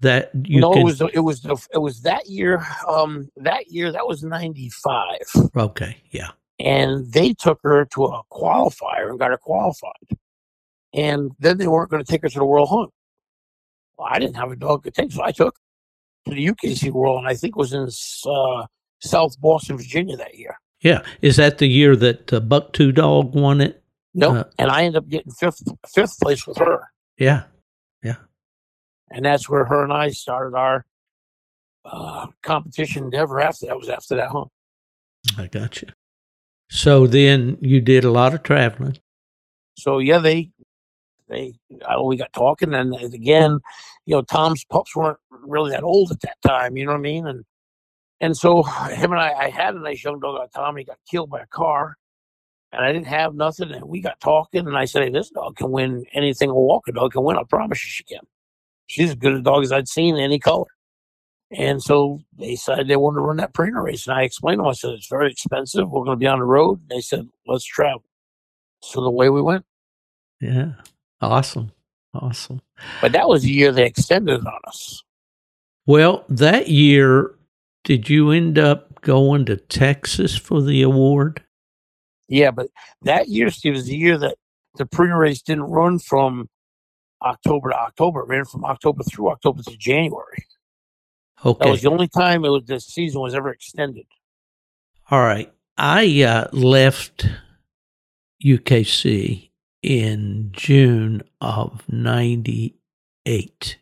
that you no, can? it was it was the, it was that year. Um, that year that was ninety five. okay, yeah. and they took her to a qualifier and got her qualified. And then they weren't going to take her to the World Hunt. Well, I didn't have a dog to take, so I took to the UKC World, and I think it was in uh, South Boston, Virginia that year. Yeah. Is that the year that uh, Buck Two Dog won it? No, Uh, and I ended up getting fifth fifth place with her, Yeah. Yeah. And that's where her and I started our uh, competition endeavor. After that was after that hunt. I got you. So then you did a lot of traveling. So yeah, they they uh, we got talking, and again, you know, Tom's pups weren't really that old at that time. You know what I mean? And and so him and I, I had a nice young dog Tom. He got killed by a car, and I didn't have nothing. And we got talking, and I said, "Hey, this dog can win anything a Walker dog can win. I promise you, she can." she's as good a dog as I'd seen any color. And so they decided they wanted to run that Purina race. And I explained to them, I said, it's very expensive. We're going to be on the road. They said, let's travel. So the way we went. Yeah. Awesome. Awesome. But that was the year they extended on us. Well, that year, did you end up going to Texas for the award? Yeah, but that year, Steve, was the year that the Purina race didn't run from October to October. It ran from October through October to January. Okay. That was the only time it was the season was ever extended. All right. I uh, left UKC in June of 98.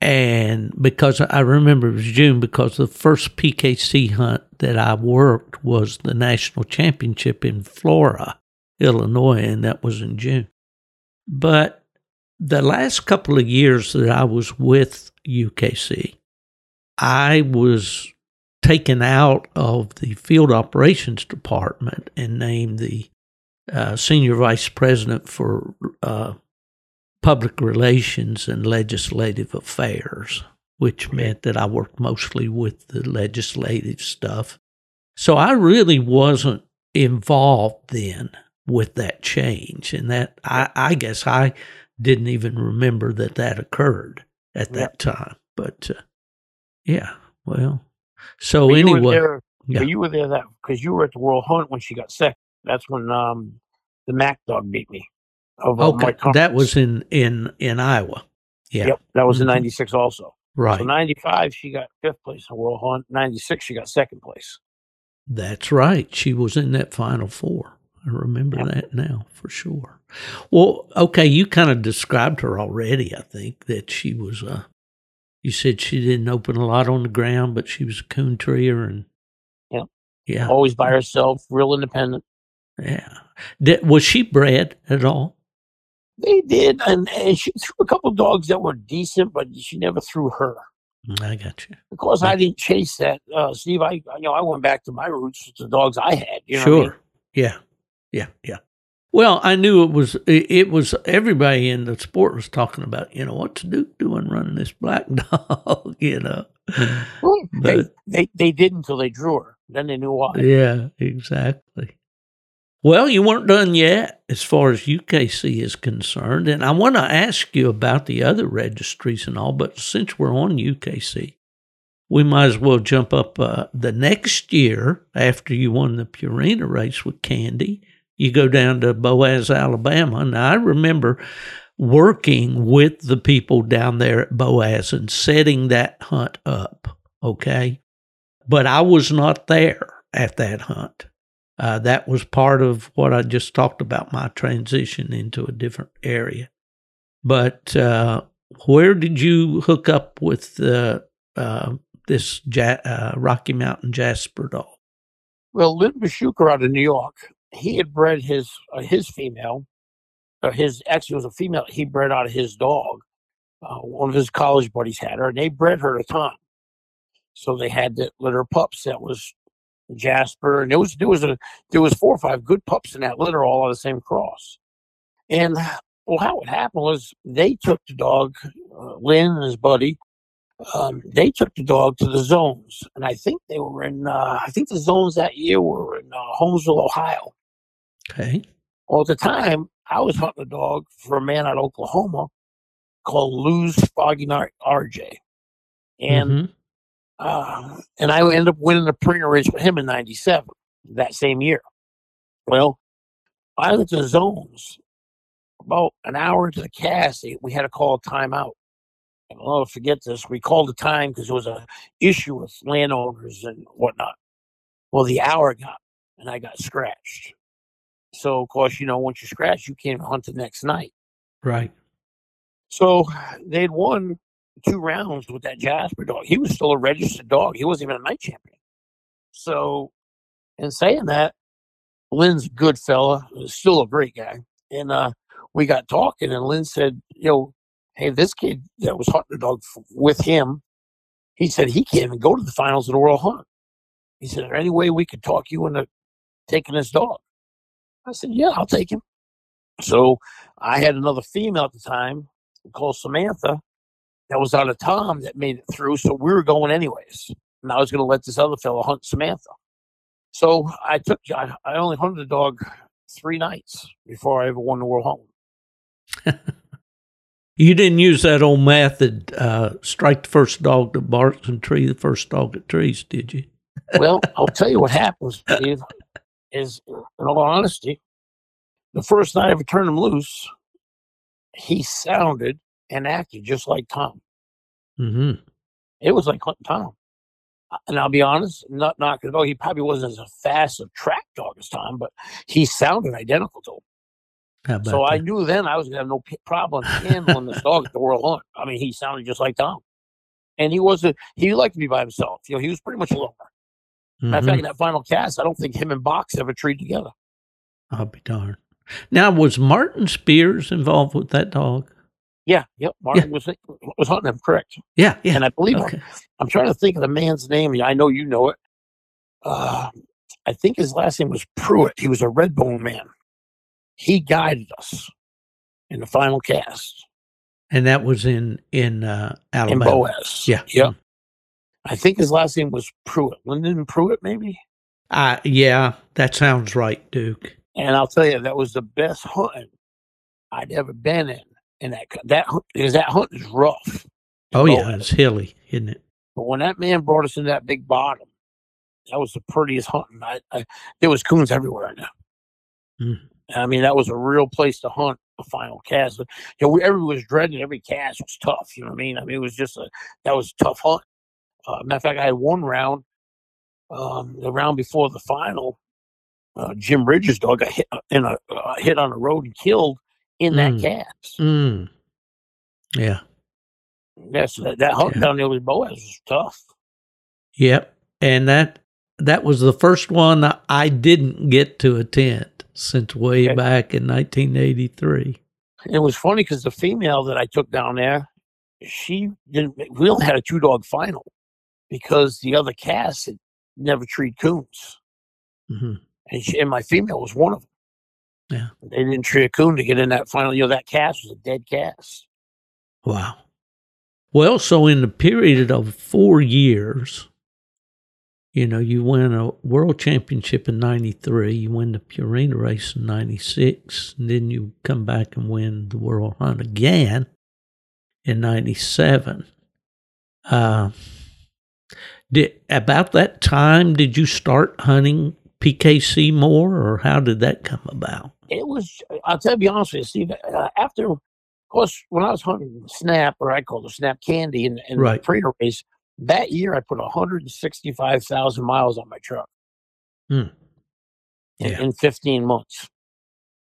And because I remember it was June because the first PKC hunt that I worked was the national championship in Flora, Illinois, and that was in June. But the last couple of years that I was with UKC, I was taken out of the field operations department and named the uh, senior vice president for uh, public relations and legislative affairs, which meant that I worked mostly with the legislative stuff. So I really wasn't involved then with that change. And that I, I guess I didn't even remember that that occurred at that time. But uh, yeah, well, so But you were anyway, there, yeah. you were there that because you were at the World Hunt when she got sick. That's when um the Mac dog beat me. Of, uh, okay, Mike that was in in in Iowa. Yeah, Yep, that was in Mhm. '96 also. right. So '95 she got fifth place in the World Hunt. '96 she got second place. That's right. She was in that final four. I remember Yep. that now for sure. Well, okay, you kind of described her already. I think that she was. Uh, you said she didn't open a lot on the ground, but she was a coon treer and. Yep. Yeah. Always by herself, real independent. Yeah. Did, was she bred at all? They did, and, and she threw a couple dogs that were decent, but she never threw her. I got you. Of course, I didn't chase that, uh, Steve. I, you know, I went back to my roots with the dogs I had. You know what I sure. mean? Yeah. Yeah. Yeah. Well, I knew it was. It, was everybody in the sport was talking about. You know, what's Duke doing running this black dog? You know. Well, they, But- they they did until they drew her. Then they knew why. Yeah, exactly. Well, you weren't done yet as far as UKC is concerned. And I want to ask you about the other registries and all, but since we're on UKC, we might as well jump up uh, the next year after you won the Purina race with Candy. You go down to Boaz, Alabama. Now, I remember working with the people down there at Boaz and setting that hunt up. Okay. But I was not there at that hunt. Uh, that was part of what I just talked about my transition into a different area. But uh, where did you hook up with uh, uh, this ja- uh, Rocky Mountain Jasper dog? Well, Lynn Bashuker out of New York, he had bred his uh, his female, or his actually was a female he bred out of his dog. Uh, one of his college buddies had her, and they bred her to Tom. So they had the litter of pups that was Jasper, and there was there was a there was four or five good pups in that litter, all of the same cross. And well, how it happened was they took the dog, uh, Lynn and his buddy, um, they took the dog to the zones, and I think they were in. Uh, I think the zones that year were in uh, Holmesville, Ohio. Okay. Well, at the time, I was hunting a dog for a man out of Oklahoma called Lou's Foggy Night RJ, and Mhm. Uh, and I ended up winning the race with him in '97 that same year. Well, I went to the zones about an hour into the cast. We had to call a timeout. And I'll never forget this. We called the time because there was a issue with landowners and whatnot. Well, the hour got, and I got scratched. So, of course, you know, once you scratch, you can't hunt the next night. Right. So they'd won two rounds with that Jasper dog. He was still a registered dog. He wasn't even a night champion. So, in saying that, Lynn's a good fella, still a great guy. And uh, we got talking, and Lynn said, "You know, hey, this kid that was hunting the dog f- with him, he said he can't even go to the finals of the World Hunt. He said, is there any way we could talk you into taking this dog?" I said, "Yeah, I'll take him." So I had another female at the time called Samantha that was out of Tom that made it through. So we were going anyways. And I was going to let this other fellow hunt Samantha. So I took, I, I only hunted the dog three nights before I ever won the world hunt. You didn't use that old method, uh, strike the first dog that barks and tree the first dog that trees, did you? well, I'll tell you what happens, is in all honesty, the first night I ever turned him loose, he sounded and acted just like Tom. Mm-hmm. It was like hunting Tom. Uh, And I'll be honest, not knocking it. Oh, he probably wasn't as fast a track dog as Tom, but he sounded identical to him. So I knew then I was gonna have no p- problem handling this dog at the World Hunt. I mean, he sounded just like Tom, and he wasn't. He liked to be by himself. You know, he was pretty much alone. Matter of fact, in that final cast, I don't think him and Box ever treed together. I'll be darned. Now, was Martin Spears involved with that dog? Yeah, yep. Martin was was hunting him, correct? Yeah, yeah. And I believe Okay. I'm trying to think of the man's name. I know you know it. Uh, I think his last name was Pruitt. He was a red bone man. He guided us in the final cast And that was in in uh, in Boaz. Yeah. Yep. I think his last name was Pruitt. Lyndon Pruitt, maybe. Uh, yeah, that sounds right, Duke. And I'll tell you, that was the best hunting I'd ever been in. And that that because that hunt is rough. Oh yeah, it's hilly, isn't it? But when that man brought us in that big bottom, that was the prettiest hunting. I, I there was coons everywhere there. Mm. I mean, that was a real place to hunt a final cast. You know, we, everyone was dreading every cast was tough. You know what I mean? I mean, it was just a that was a tough hunt. Uh, matter of fact, I had one round, um, the round before the final. Uh, Jim Bridges' dog got hit uh, in a uh, hit on the road and killed in that Mm. cast. Mm. Yeah. Yes, that, that hunt Yeah. down there with Boaz was tough. Yep. And that that was the first one I didn't get to attend since way Okay. back in 1983. It was funny because the female that I took down there, she didn't. We only had a two dog final because the other cast had never treated coons, hmm and, she, and my female was one of them. Yeah. they didn't treat a coon to get in that final. You know, that cast was a dead cast. Wow. Well, so in the period of four years, you know, you win a world championship in 93, you win the Purina race in 96, and then you come back and win the world hunt again in 97. Uh, did, about that time, did you start hunting PKC more, or how did that come about? It was. I'll tell you, be honest with you, Steve. Uh, after, of course, when I was hunting snap, or I call it snap candy, in, in Right. the Purina race that year, I put 165,000 miles on my truck. Hmm. in, Yeah. in 15 months.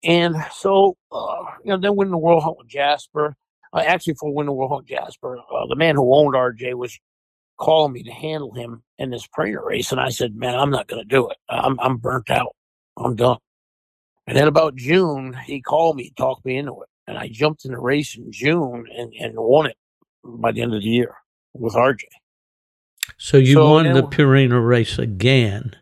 And so, uh, you know, then winning the World Hunt with Jasper, uh, actually for winning the World Hunt with Jasper, uh, the man who owned RJ was calling me to handle him in this prayer race. And I said, man, I'm not going to do it. I'm, I'm burnt out. I'm done. And then about June, he called me, talked me into it. And I jumped in the race in June and, and won it by the end of the year with RJ. So you So won the Purina race again.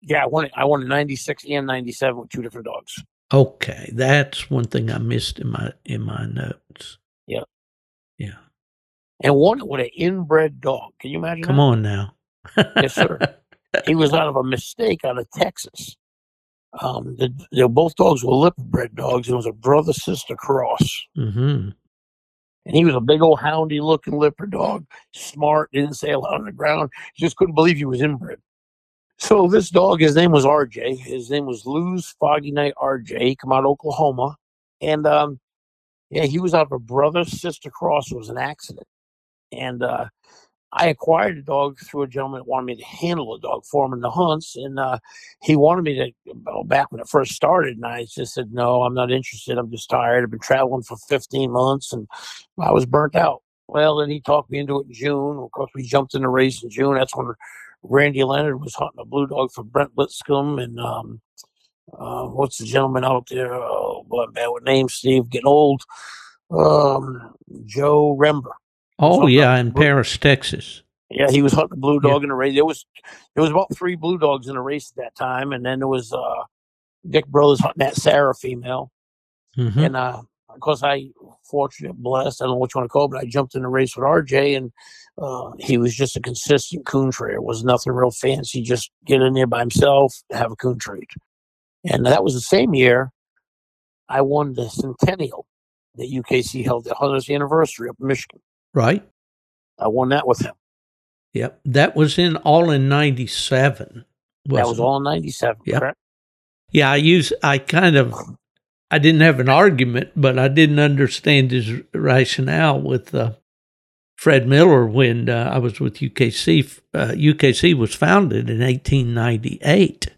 Yeah, I won it. I won in 96 and 97 with two different dogs. Okay, that's one thing I missed in my in my notes. Yeah, Yeah. And won it with an inbred dog. Can you imagine Come that? on now. Yes, sir. he was out of a mistake out of Texas. Um, the, the both dogs were lip bred dogs. It was a brother sister cross, hmm and he was a big old houndy looking lipper dog, smart, didn't say a lot on the ground. Just couldn't believe he was inbred. So this dog, his name was RJ. His name was Lou's Foggy Night RJ. He come out of Oklahoma, and um, yeah, he was out of a brother sister cross. It was an accident, and uh, I acquired the dog through a gentleman that wanted me to handle a dog for him in the hunts, and uh, he wanted me to well, back when it first started, and I just said no, I'm not interested. I'm just tired. I've been traveling for 15 months, and I was burnt out. Well, then he talked me into it in June. Of course, we jumped in the race in June. That's when Randy Leonard was hunting a blue dog for Brent Lipscomb, and um, uh, what's the gentleman out there? Oh, boy, I'm bad with names. Steve, getting old. Um, Joe Rember. Oh yeah, like in. Paris, Texas. Yeah, he was hunting a blue Yeah. dog in a race. There was there was about three blue dogs in a race at that time, and then there was uh, Dick Brothers hunting that Sarah female. hmm And uh, of course, I fortunate, blessed. I don't know what you want to call it, but I jumped in the race with RJ, and uh, he was just a consistent coon trader. It was nothing real fancy. Just get in there by himself, have a coon trade, and that was the same year I won the Centennial that UKC held the 100th anniversary up in Michigan. Right. I won that with him. Yep. That was in all in 97. That was it? all in 97, Yep. correct? Yeah, I use I kind of I didn't have an argument, but I didn't understand his rationale with uh, Fred Miller when uh, I was with UKC. Uh, UKC was founded in 1898.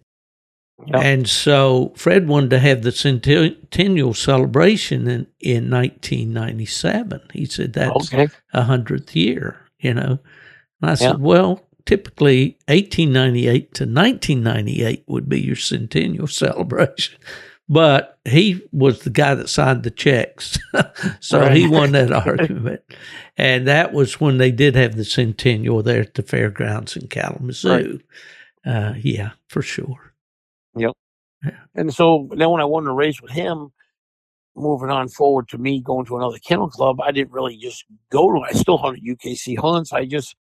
Yep. And so Fred wanted to have the centennial celebration in, in 1997. He said that's Okay. a hundredth year, you know. And I said, well, typically 1898 to 1998 would be your centennial celebration. But he was the guy that signed the checks. so he won that argument. And that was when they did have the centennial there at the fairgrounds in Kalamazoo. Uh, yeah, for sure. And so then when I won the race with him, moving on forward to me going to another kennel club, I didn't really just go to. I still hunted UKC hunts. I just,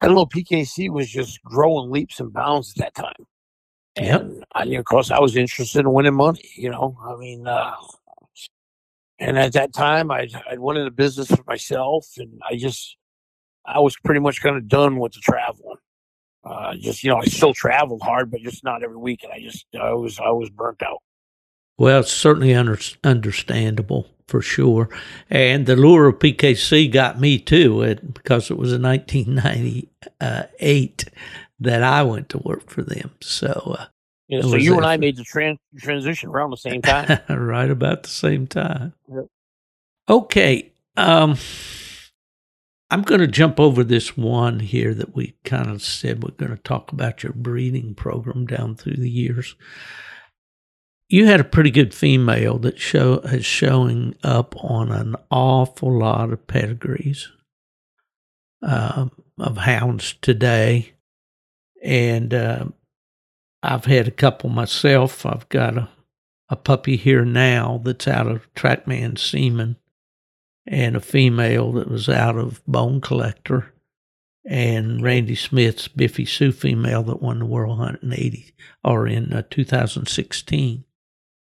I don't know, PKC was just growing leaps and bounds at that time. And I, of course, I was interested in winning money, you know, I mean, uh, and at that time I, I'd went into business for myself and I just, I was pretty much kind of done with the traveling. Uh, just, you know, I still traveled hard, but just not every week. And I just, I was, I was burnt out. Well, it's certainly under, understandable for sure. And the lure of PKC got me too, it, because it was in 1998 that I went to work for them. So, uh, You know, so you and I made the tran- transition around the same time. right about the same time. Yep. Okay. Um, I'm going to jump over this one here that we kind of said we're going to talk about your breeding program down through the years. You had a pretty good female that show is showing up on an awful lot of pedigrees um, of hounds today, and uh, I've had a couple myself. I've got a a puppy here now that's out of Trackman Seaman, and a female that was out of Bone Collector, and Randy Smith's Biffy Sioux female that won the World Hunt in 80 or in uh, 2016.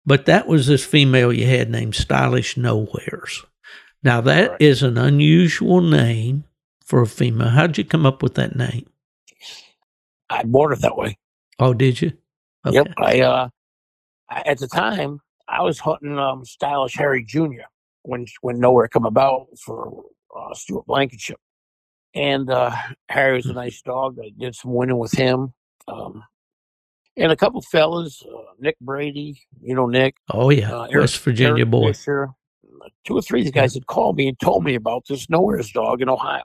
But that was this female you had named Stylish Nowheres. Now, that Right. is an unusual name for a female. How'd you come up with that name? I bought it that way. Oh, did you? Yep. I uh, at the time I was hunting um, stylish Harry Jr. when when nowhere come about for uh, Stuart Blankenship, and uh, Harry was a nice dog. I did some winning with him, um, and a couple fellas, uh, Nick Brady, you know Nick, Oh, yeah. Uh, Eric- West Virginia Eric boy. Fisher. Two or three of the guys had called me and told me about this nowhere's dog in Ohio.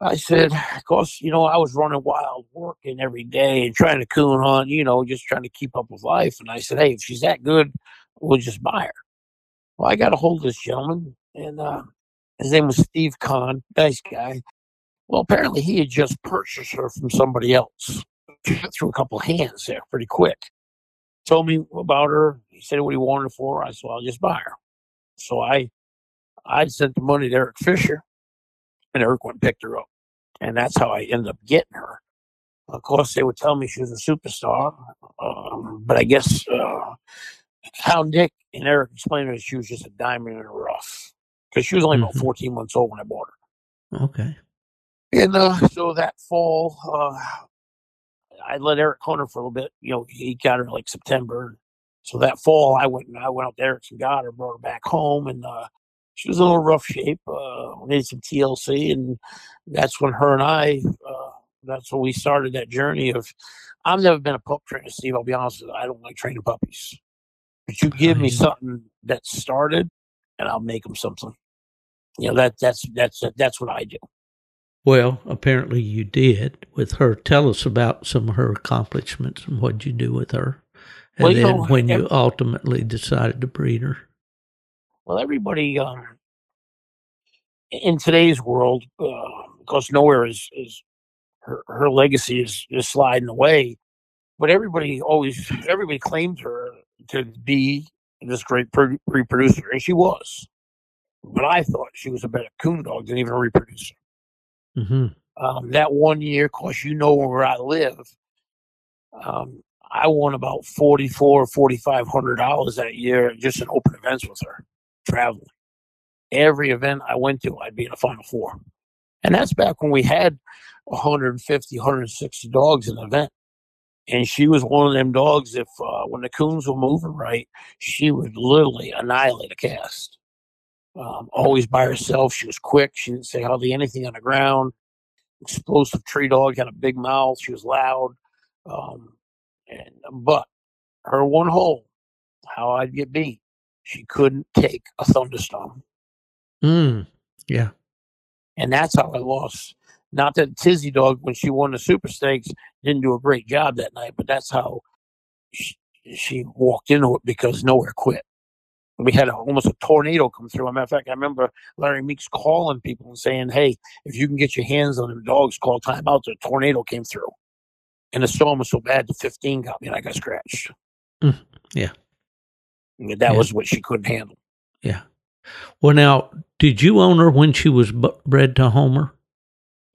I said, of course, you know, I was running wild, working every day and trying to coon hunt, you know, just trying to keep up with life. And I said, hey, if she's that good, we'll just buy her. Well, I got a hold of this gentleman, and uh, his name was Steve Kahn, nice guy. Well, apparently he had just purchased her from somebody else. Through a couple hands there pretty quick. Told me about her. He said what he wanted her for. I said, well, I'll just buy her. So I I sent the money to Eric Fisher, and Eric went and picked her up. And that's how I ended up getting her. Of course, they would tell me she was a superstar, um, but I guess uh, how Nick and Eric explained it, she was just a diamond in the rough because she was only about Mhm. 14 months old when I bought her. Okay. And uh, so that fall, uh, I let Eric hunt her for a little bit. You know, he got her like September. So that fall, I went and I went out to Eric's and got her, brought her back home, and uh, she was in a little rough shape. Uh, needed some TLC, and that's when her and I. Uh, that's when we started that journey of. I've never been a pup trainer, Steve. I'll be honest with you. I don't like training puppies. But you give me something that started, and I'll make them something. You know that that's that's that's what I do. Well, apparently you did with her. Tell us about some of her accomplishments and what you do with her. And Well, you then know, when you ev- ultimately decided to breed her. Well, everybody um, in today's world, uh, because nowhere is is her, her legacy is is sliding away. But everybody always everybody claimed her to be this great pro- reproducer, and she was. but I thought she was a better coon dog than even a reproducer. hmm Um, that one year, of course, you know where I live. Um, I won about forty four, forty five hundred dollars that year just in open events with her, traveling. Every event I went to, I'd be in the final four, and that's back when we had 150, 160 dogs in an event. And she was one of them dogs. If uh, when the coons were moving right, she would literally annihilate a cast. Um, always by herself. She was quick. She didn't say hardly anything on the ground. Explosive tree dog had a big mouth. She was loud. Um, and but her one hole, how I'd get beat, she couldn't take a thunderstorm, Mm. Yeah. and that's how I lost. Not that Tizzy Dog, when she won the Super Stakes, didn't do a great job that night, but that's how she, she walked into it because nowhere quit. We had a, almost a tornado come through. As a matter of fact, I remember Larry Meeks calling people and saying, "Hey, if you can get your hands on them dogs, call timeout." The tornado came through, and the storm was so bad, the 15 got me, and I got scratched. Mm, yeah. And that Yeah. was what she couldn't handle. Yeah. Well, now, did you own her when she was bred to Homer?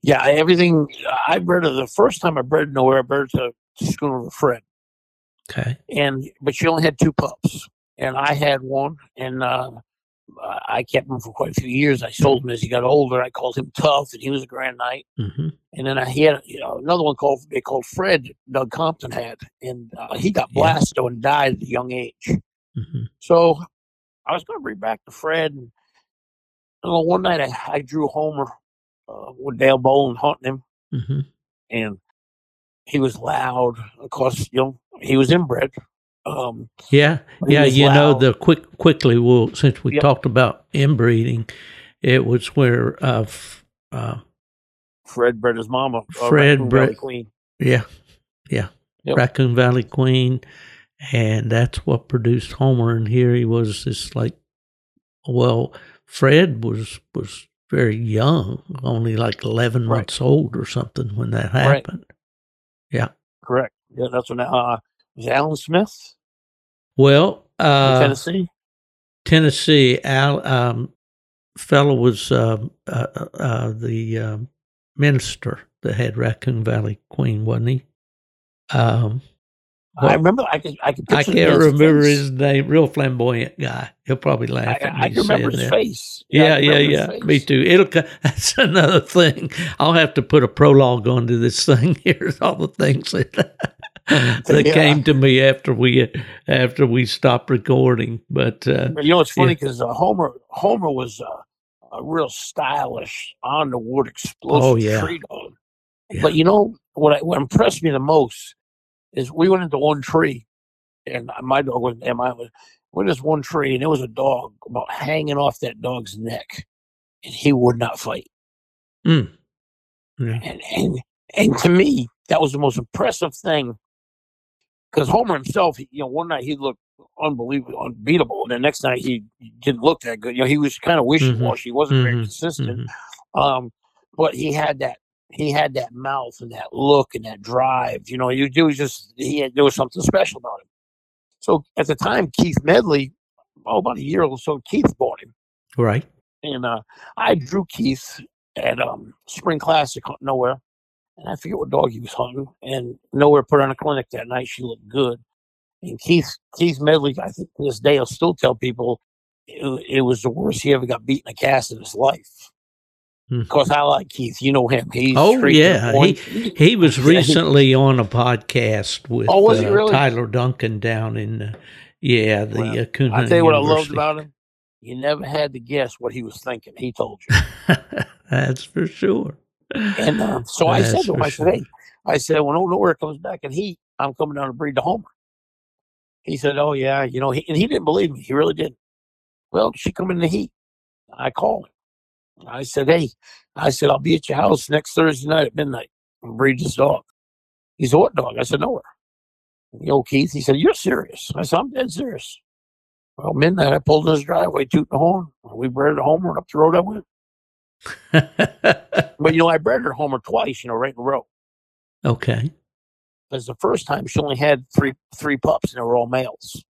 Yeah, everything. I bred her the first time I bred nowhere. I bred her to Schooner with Fred, Okay. and but she only had two pups, and I had one, and uh, I kept him for quite a few years. I sold him as he got older. I called him Tough, and he was a grand knight. hmm And then I had you know another one called they called Fred. Doug Compton had, and uh, he got Yeah. blasted and died at a young age. hmm So I was going to bring back to Fred. And, you know, one night I, I drew Homer uh, with Dale Bowen hunting him, hmm and he was loud. Of course, you know he was inbred. Um, Yeah. Yeah. You know, the quick, quickly, well, since we Yep. talked about inbreeding, it was where, uh, f- uh, Fred bred his mama. uh, Fred bred- Queen. yeah, yeah, Yep. Raccoon Valley Queen. And that's what produced Homer. And here he was, this like, well, Fred was, was very young, only like 11 Right. months old or something when that Right. Yeah. Correct. Yeah, that's when uh, was Alan Smith, Well, uh, Tennessee. Tennessee, Al, um, fellow was um uh, uh, uh, the um, minister that had Raccoon Valley Queen, wasn't he? Um, I remember. I could. I could. I can't remember face. his name. Real flamboyant guy. He'll probably I, laugh at I me can remember his that. face. Yeah, I yeah, yeah. Me too. It'll. That's another thing. I'll have to put a prologue onto this thing. Here's all the things that that Yeah. came to me after we after we stopped recording. But uh, you know, it's funny Yeah. because uh, Homer Homer was uh, a real stylish, on the wood, explosive Oh, yeah. tree dog. Yeah. But you know what? I, what impressed me the most is we went into one tree, and my dog was and mine was went into this one tree, and there was a dog about hanging off that dog's neck, and he would not fight. mm, yeah. And and and to me, that was the most impressive thing. Because Homer himself, you know, one night he looked unbelievable, unbeatable. And the next night he didn't look that good. You know, he was kind of wishy washy. He wasn't very mhm, consistent. mhm. Um, but he had that he had that mouth and that look and that drive. You know, you do just he had there was something special about him. So at the time, Keith Medley, oh, about a year or so, Keith bought him, Right. and uh, I drew Keith at um, Spring Classic nowhere, and I forget what dog he was hunting, and nowhere put on a clinic that night. She looked good, and Keith Keith Medley, I think to this day, will still tell people it, it was the worst he ever got beaten a cast in his life. Hmm. Because I like Keith, you know him. He's Oh, straight to the yeah, point. He was recently on a podcast with Oh, was he uh, really? Tyler Duncan down in, uh, yeah, the Well, uh, Coon I tell you what I loved about him. You never had to guess what he was thinking. He told you. That's for sure. And uh, so I said to him, I said, sure. hey, I said, when Old Nowhere comes back and he, I'm coming down to breed the Homer. He said, oh, yeah, you know, he, and he didn't believe me. He really didn't. Well, she come in the heat. I called him. I said, hey, I said, I'll be at your house next Thursday night at midnight and breed this dog. He said, what dog? I said, Nowhere. You know, Keith, he said, you're serious. I said, I'm dead serious. Well, midnight, I pulled in his driveway, tooting the horn. We bred a Homer and up the road I went. But, you know, I bred her Homer twice, you know, right in a row. okay. because the first time she only had three three pups and they were all males.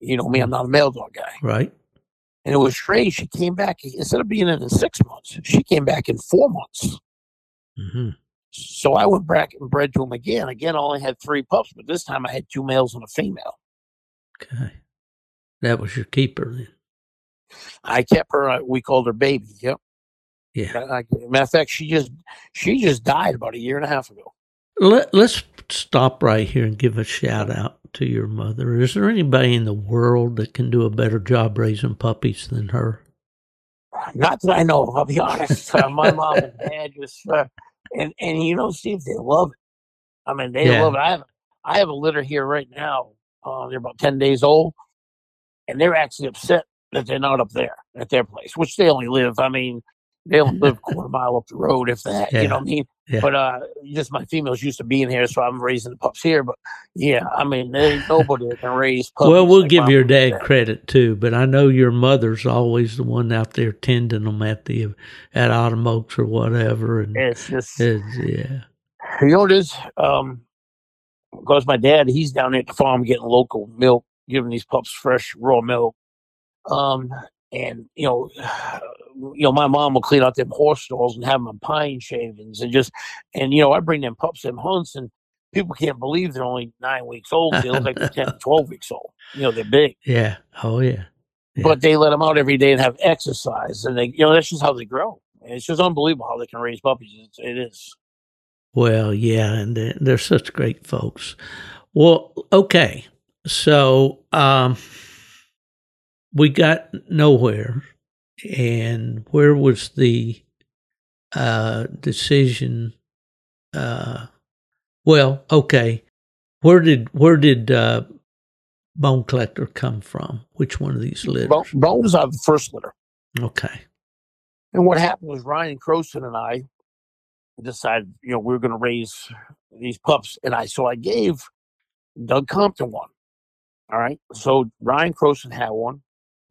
You know me, I'm mm. not a male dog guy. Right. And it was strange. She came back instead of being in in six months, she came back in four months. hmm So I went back and bred to him again. Again, I only had three pups, but this time I had two males and a female. Okay. That was your keeper then. I kept her. uh, We called her baby. Yep. Yeah. I- matter of fact, she just she just died about a year and a half ago. Let, let's stop right here and give a shout out to your mother. Is there anybody in the world that can do a better job raising puppies than her? Not that I know. of, I'll be honest. Uh, my mom and dad just uh, and and you know, Steve, they love it. I mean, they Yeah. love it. I have I have a litter here right now. Uh, they're about ten days old, and they're actually upset that they're not up there at their place, which they only live. I mean, they only live a quarter mile up the road, if that. Yeah. You know what I mean? Yeah. But uh, just my females used to being here, so I'm raising the pups here. But yeah, I mean, there ain't nobody that can raise puppies. well, we'll like give your dad credit too, but I know your mother's always the one out there tending them at the at Autumn Oaks or whatever. And It's just it's, yeah, You know what it is? Um, because my dad, he's down at the farm getting local milk, giving these pups fresh raw milk. Um, and you know, you know, my mom will clean out them horse stalls and have them on pine shavings and just, and you know, I bring them pups them hunts and people can't believe they're only nine weeks old. They look like they're 10, 12 weeks old. You know, they're big, yeah, oh yeah, Yeah. but they let them out every day and have exercise, and they, you know, that's just how they grow. And it's just unbelievable how they can raise puppies. It's, it is. Well, yeah, and they're, they're such great folks. Well, okay, so um, we got nowhere, and where was the uh, decision? Uh, well, okay, where did where did uh, Bone Collector come from? Which one of these litters? Bo- Bones are the first litter. Okay, And what happened was Ryan Croson and I decided, you know, we were going to raise these pups, and I so I gave Doug Compton one. All right, so Ryan Croson had one,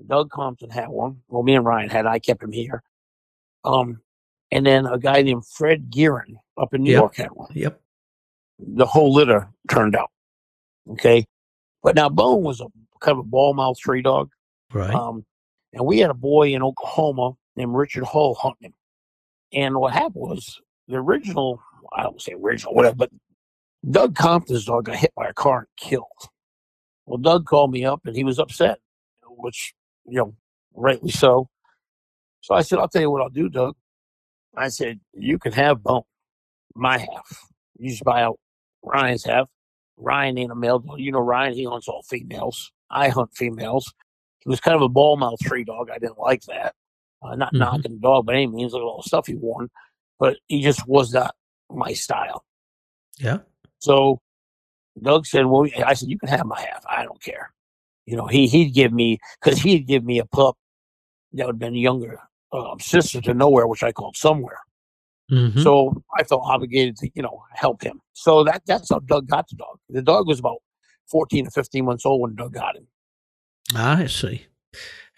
Doug Compton had one. Well, me and Ryan had. I kept him here. Um, and then a guy named Fred Gearin up in New Yep. York had one. yep, The whole litter turned out. Okay, but now Bone was a kind of a ball mouth tree dog. right, Um, and we had a boy in Oklahoma named Richard Hull hunting him. And what happened was the original, I don't say original, whatever, but Doug Compton's dog got hit by a car and killed. Well, Doug called me up and he was upset, which, you know, rightly so. So I said, I'll tell you what I'll do, Doug. I said, you can have Bone, my half. You just buy out Ryan's half. Ryan ain't a male. You know Ryan, he hunts all females. I hunt females. He was kind of a ball mouth tree dog. I didn't like that. Uh, not Mhm. knocking the dog by any means. Look at all the stuff he won, but he just was not my style. yeah, So Doug said, "Well, I said you can have my half. I don't care." You know, he he'd give me because he'd give me a pup that would have been younger um, sister to nowhere, which I called somewhere. hmm So I felt obligated to, you know, help him. So that that's how Doug got the dog. The dog was about fourteen or fifteen months old when Doug got him. I see.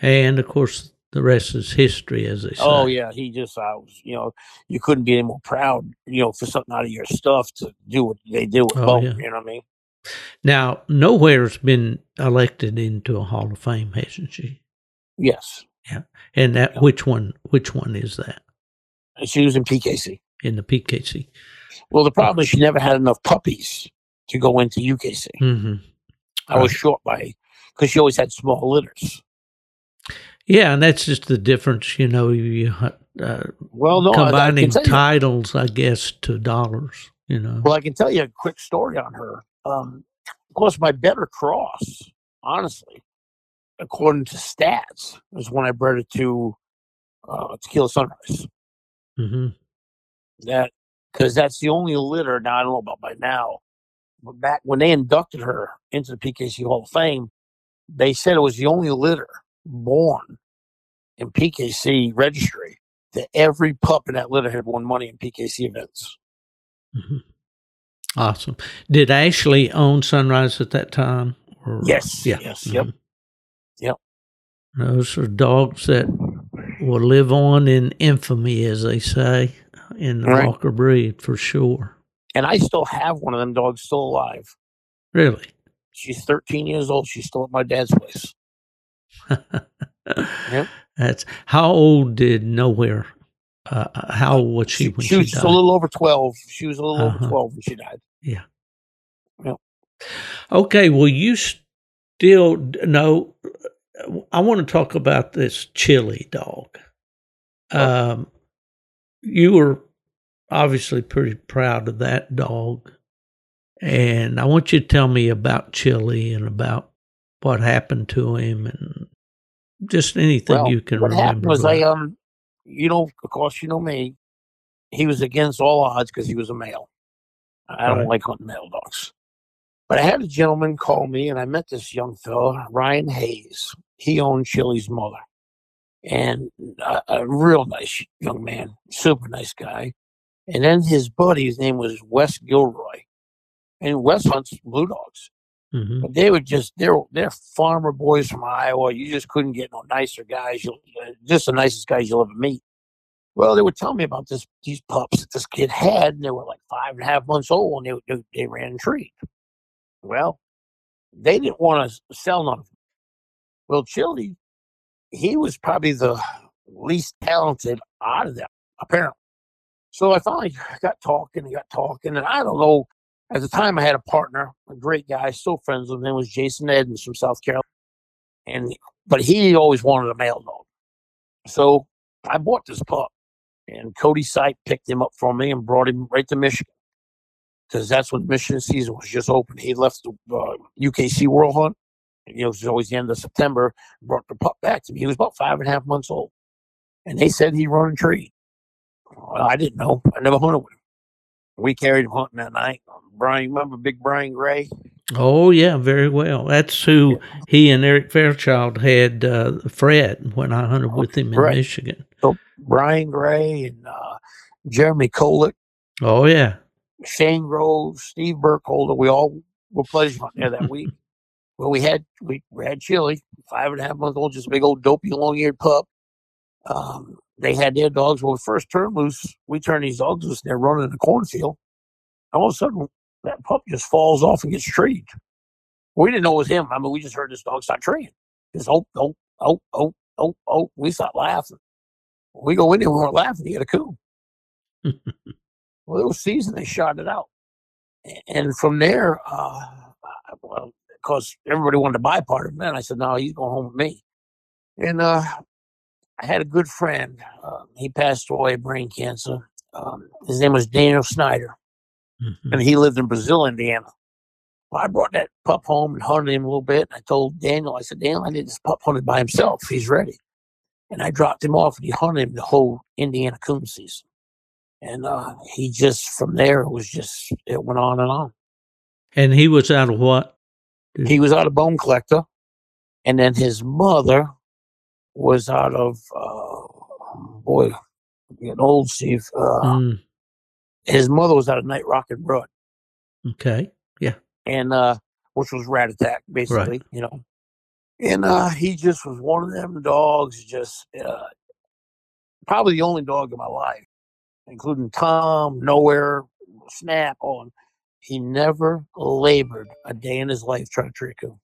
And of course, the rest is history, as they say. Oh yeah, he just I was, you know, you couldn't be any more proud, you know, for something out of your stuff to do what they do with Oh, Bone. yeah. You know what I mean? Now, Nowhere's been elected into a Hall of Fame, hasn't she? Yes, Yeah. And that which one? Which one is that she was in PKC. in the PKC? Well, the problem is she never had enough puppies to go into UKC. hmm I was Right. short by because she always had small litters. Yeah, and that's just the difference, you know. You uh, Well, no, I- I combining you- titles, I guess, to dollars. You know. Well, I can tell you a quick story on her. Um, of course, my better cross, honestly, according to stats, was when I bred it to uh, Tequila Sunrise. hmm That because that's the only litter. Now I don't know about by now, but back when they inducted her into the PKC Hall of Fame, they said it was the only litter born in PKC registry that every pup in that litter had won money in PKC events. hmm Awesome. Did Ashley own Sunrise at that time? Or, Yes, Yeah. yes, yep. mhm. Yep. Those are dogs that will live on in infamy, as they say, in the Right. Walker breed for sure. And I still have one of them dogs still alive. Really. She's 13 years old. She's still at my dad's place. Yep. That's how old did Nowhere? Uh, how old was she, She, when she she, was died? a little over twelve. She was a little Uh-huh. over twelve when she died. Yeah. Okay, well, you still no. I want to talk about this chili dog. Um, you were obviously pretty proud of that dog, and I want you to tell me about Chili and about what happened to him, and just anything Well, you can what remember. happened was I um, you know, of course, you know me. He was against all odds because he was a male. I don't Right. like hunting male dogs. But I had a gentleman call me, and I met this young fellow, Ryan Hayes. He owned Chili's mother, and a, a real nice young man, super nice guy. And then his buddy, his name was Wes Gilroy, and Wes hunts blue dogs. Mhm. But they were just they're they're farmer boys from Iowa. You just couldn't get no nicer guys. You just the nicest guys you'll ever meet. Well, they would tell me about this these pups that this kid had, and they were like five and a half months old, and they they, they ran treat. Well, they didn't want to sell none of them. Well, Chili, he was probably the least talented out of them, apparently. So I finally got talking and got talking, and I don't know. At the time, I had a partner, a great guy, still friends with him. Was Jason Edmonds from South Carolina, and but he always wanted a male dog. So I bought this pup, and Cody Sipe picked him up for me and brought him right to Michigan because that's when Michigan season was just open. He left the uh, UKC World Hunt. You know, it was always the end of September. Brought the pup back to me. He was about five and a half months old, and they said he run a tree. Well, I didn't know. I never hunted with him. We carried him hunting that night. Brian, remember Big Brian Gray? Oh yeah, very well. That's who he and Eric Fairchild had uh, Fred when I hunted with him in Right. Michigan. Brian Gray and uh, Jeremy Kolick, Oh yeah, Shane Groves, Steve Burkholder. We all were pleasure hunting there that week. Well, we had we, we had Chili, five and a half month old, just a big old dopey long eared pup. Um, they had their dogs. Well, we first turned loose, we turned these dogs loose, and they're running in the cornfield. And All of a sudden, that pup just falls off and gets treed. We didn't know it was him. I mean, we just heard this dog start treeing. Just oh, oh, oh, oh, oh, oh. We start laughing. We go in there, we weren't laughing. He had a coon. Well, it was season. They shot it out, and from there, uh, well, because everybody wanted to buy part of him, then I said, "No, he's going home with me." And uh, I had a good friend. Uh, he passed away of brain cancer. Um, his name was Daniel Snyder, Mhm. and he lived in Brazil, Indiana. Well, I brought that pup home and hunted him a little bit. I told Daniel, I said, Daniel, I need this pup hunted by himself. He's ready. And I dropped him off, and he hunted him the whole Indiana coon season. And uh, he just, from there, it was just, it went on and on. and he was out of what? He was out of Bone Collector, and then his mother was out of, uh, boy, an old, Steve. Uh, Mm, His mother was out of Night Rock and Broad. okay, Yeah. and uh which was rat attack basically you know. And uh he just was one of them dogs just uh probably the only dog in my life including tom nowhere snap on he never labored a day in his life trying to trick him.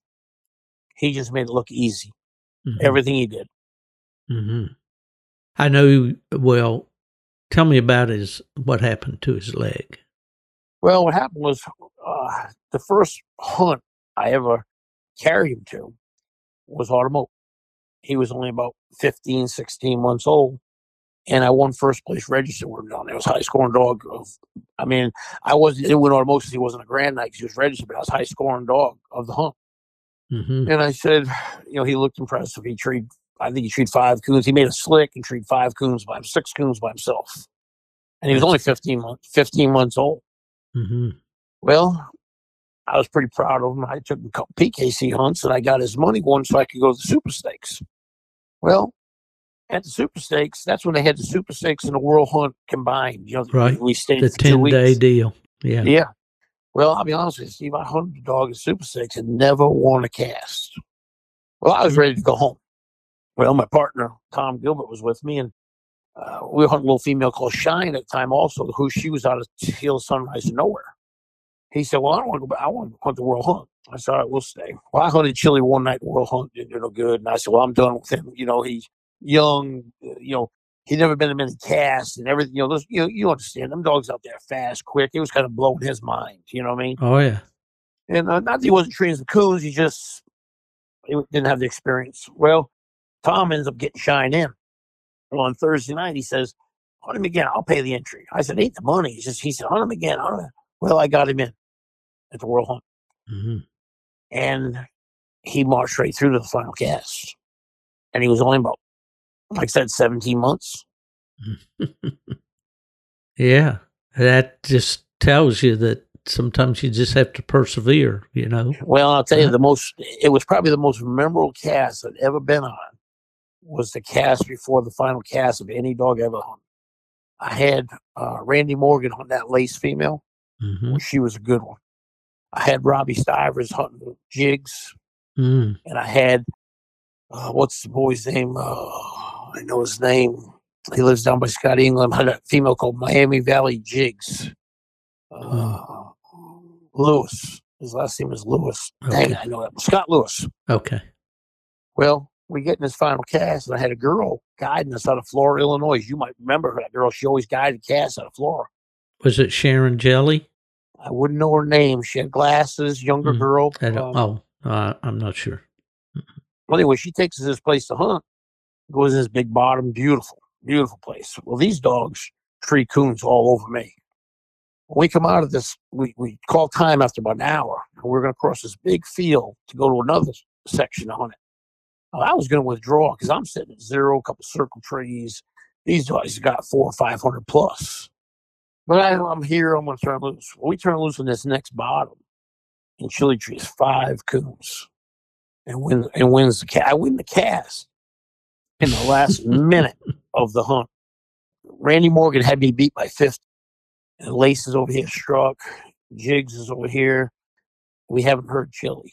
He just made it look easy. Mhm, everything he did mhm. I know. Well, tell me about his what happened to his leg. well what happened was uh the first hunt i ever carried him to was Autumn Oaks he was only about 15 16 months old and I won first place register with him down there. It was high scoring dog. Of, I mean, I wasn't it went Autumn Oaks. 'cause He wasn't a grand knight. 'cause He was registered, but I was high scoring dog of the hunt. hmm And I said, you know, he looked impressive. He treed, I think he treed five coons. He made a slick and treed five coons by six coons by himself. And he was only 15 months, 15 months old. hmm Well, I was pretty proud of him. I took him a couple PKC hunts and I got his money going so I could go to the super stakes. Well, at the super stakes, that's when they had the super stakes and the world hunt combined. You know, Right. we stayed The ten day deal. Yeah. Yeah. Well, I'll be honest with you, Steve. I hunted the dog at Super Stakes and never won a cast. Well, I was ready to go home. Well, my partner, Tom Gilbert, was with me, and uh, we were hunting a little female called Shine at the time also, who she was out of Hill Sunrise to Nowhere. He said, Well, I don't want to go back. I want to hunt the World Hunt. I said, All right, we'll stay. Well, I hunted Chili one night, World Hunt didn't do no good. And I said, Well, I'm done with him. You know, he's young, uh, you know, he'd never been in many casts and everything. You know, those, you you understand them dogs out there fast, quick. It was kind of blowing his mind. You know what I mean? Oh yeah. And uh, not that he wasn't trained the coons, he just he didn't have the experience. Well, Tom ends up getting shined in. Well, on Thursday night, he says, "Hunt him again. I'll pay the entry." I said, "Ain't the money." He just he said, "Hunt him again." Hunt him. Well, I got him in at the World Hunt, hmm and he marched right through to the final cast. And he was only about, like I said, seventeen months. yeah. That just tells you that sometimes you just have to persevere. You know. Well, I'll tell you, the most it was probably the most memorable cast I'd ever been on was the cast before the final cast of any dog ever hunted. I had uh, Randy Morgan hunt that lace female. hmm She was a good one. I had Robbie Stivers hunting jigs, mm and I had uh, what's the boy's name? Uh, I know his name. He lives down by Scott England. Had a female called Miami Valley Jigs. Uh, Lewis. His last name is Lewis. Dang, Okay. I know that. Scott Lewis. Okay. Well, we get in this final cast, and I had a girl guiding us out of Flora, Illinois. You might remember her, that girl. She always guided casts out of Flora. Was it Sharon Jelly? I wouldn't know her name. She had glasses, younger Mm, girl. Um, oh, uh, I'm not sure. Well, anyway, she takes us to this place to hunt. Goes in this big bottom, beautiful, beautiful place. Well, these dogs tree coons all over me. When we come out of this, we, we call time after about an hour, and we're going to cross this big field to go to another section hunt it. Well, I was going to withdraw because I'm sitting at zero, a couple circle trees. These guys got four or five hundred plus. But I, I'm here. I'm going to turn loose. Well, we turn loose on this next bottom, and chili trees five coons, and win and wins the cast. I win the cast in the last minute of the hunt. Randy Morgan had me beat by 50. And Lace is over here struck. Jigs is over here. We haven't heard Chili.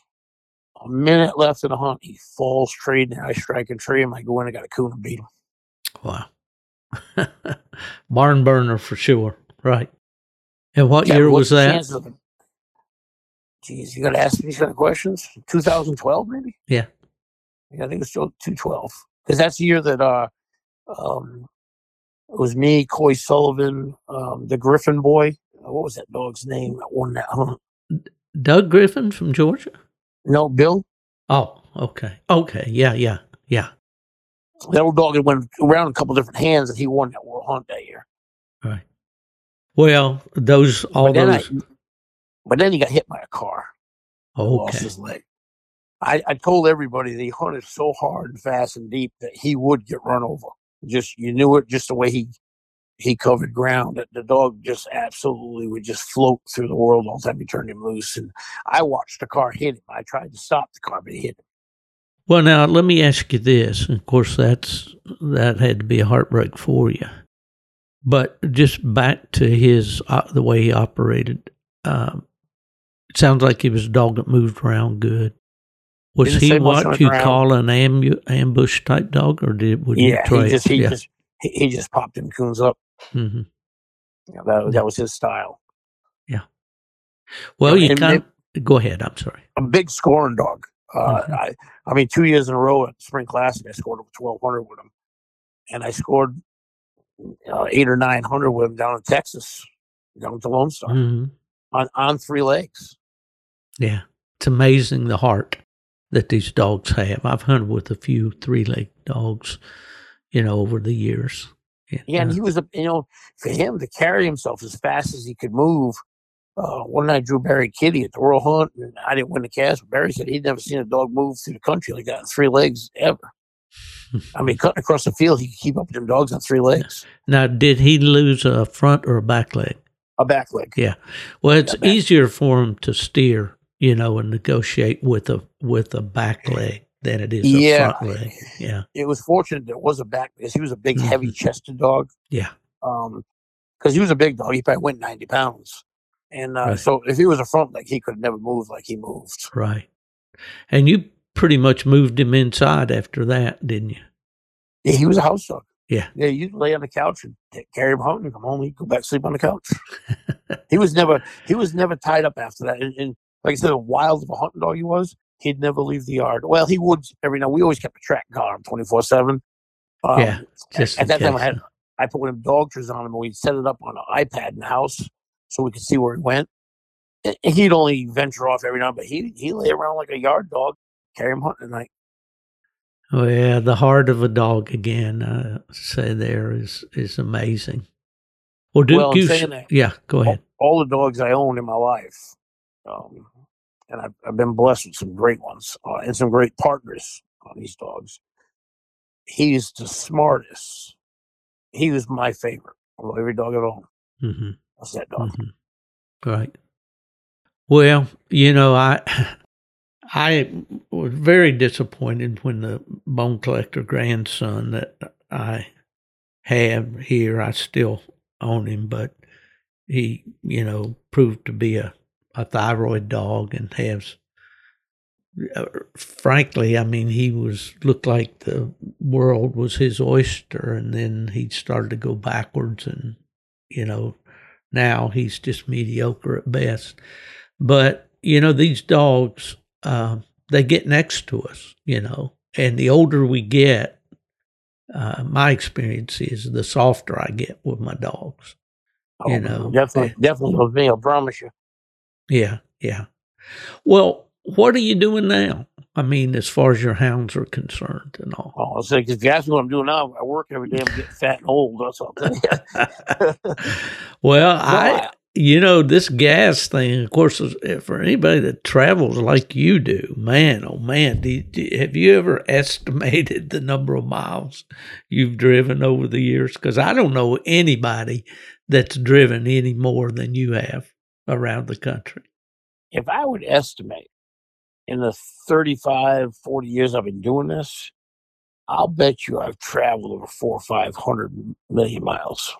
A minute left in the hunt. He falls trade and I strike and tree him. I go in, I got a coon and beat him. Wow. Barn burner for sure. Right. And what Yeah, year was that? chances of him? Jeez, you got to ask me these kind of questions. 2012, maybe? Yeah. Yeah, I think it's still 212. Because that's the year that uh, um, it was me, Coy Sullivan, um, the Griffin boy. What was that dog's name that won that hunt? Doug Griffin from Georgia? No, Bill. Oh, okay. Okay. Yeah, yeah, yeah. That old dog had went around a couple different hands and he won that world hunt that year. Right. Well, those all But then, I, those but then he got hit by a car. Lost okay. his leg. I, I told everybody that he hunted so hard and fast and deep that he would get run over. Just you knew it just the way he he covered ground. That the dog just absolutely would just float through the world all the time he turned him loose. And I watched the car hit him. I tried to stop the car, but he hit him. Well, now let me ask you this. Of course, that's that had to be a heartbreak for you. But just back to his uh, the way he operated. Um, it sounds like he was a dog that moved around good. Was Didn't he say much on what you ground. call an ambu- ambush type dog, or did would you Yeah, he just he yeah. just he, he just popped them coons up. Hmm You know, that that was his style. Yeah. Well, you and kind of go ahead. I'm sorry. a big scoring dog. Uh, Mhm. I, I mean, two years in a row at Spring Classic, I scored over twelve hundred with him, and I scored uh, eight or nine hundred with him down in Texas, down to Lone Star hmm on on three legs. Yeah, it's amazing the heart that these dogs have. I've hunted with a few three-legged dogs, you know, over the years. Yeah, and he was you know for him to carry himself as fast as he could move. Uh, one night, drew Barry Kitty at the World Hunt, and I didn't win the cast. But Barry said he'd never seen a dog move through the country like that on three legs ever. I mean, cutting across the field, he could keep up with them dogs on three legs, now, did he lose a front or a back leg? a back leg. Yeah. Well, it's Yeah, easier for him to steer, you know, and negotiate with a with a back leg than it is a Yeah. front leg. Yeah. it was fortunate there was a back because he was a big, heavy chested dog. Yeah. Um, because he was a big dog, he probably went ninety pounds, and uh, Right. so if he was a front leg, he could never move like he moved. Right. And you pretty much moved him inside after that, didn't you? Yeah, he was a house dog. Yeah. yeah. You lay on the couch and take, carry him home and come home. He'd go back sleep on the couch. he was never he was never tied up after that. And, and like I said, a wild of a hunting dog he was. He'd never leave the yard. Well, he would every now. We always kept a track collar twenty four seven. Um, Yeah, just at that time, I had I put one of Dogtras on him, and we'd set it up on an iPad in the house so we could see where he went. And he'd only venture off every now, but he he lay around like a yard dog, carry him hunting at night. Oh yeah, the heart of a dog again. I say there is is amazing. Well, Duke, Well, saying that- yeah, go ahead. all the dogs I own in my life, um, and I've, I've been blessed with some great ones uh, and some great partners on these dogs. He's the smartest. He was my favorite of every dog I've owned. hmm That's that dog. hmm Right. Well, you know, I I was very disappointed when the bone collector grandson that I have here, I still own him, but he, you know, proved to be a, a thyroid dog and has uh, frankly, I mean, he was looked like the world was his oyster, and then he started to go backwards, and you know, now he's just mediocre at best. But you know, these dogs, uh, they get next to us, you know, and the older we get, uh, my experience is the softer I get with my dogs. Oh, You know, definitely, definitely with me. I promise you. Yeah, yeah. Well, what are you doing now? I mean, as far as your hounds are concerned and all. Oh, I like, if you ask me what I'm doing now, I work every day. I'm getting fat and old. That's all. I'm telling you. well, No, I, you know, this gas thing, of course, eh, for anybody that travels like you do, man, oh man, do, do, have you ever estimated the number of miles you've driven over the years? Because I don't know anybody that's driven any more than you have around the country. if I would estimate in the 35, 40 years I've been doing this, I'll bet you I've traveled over four or five hundred million miles.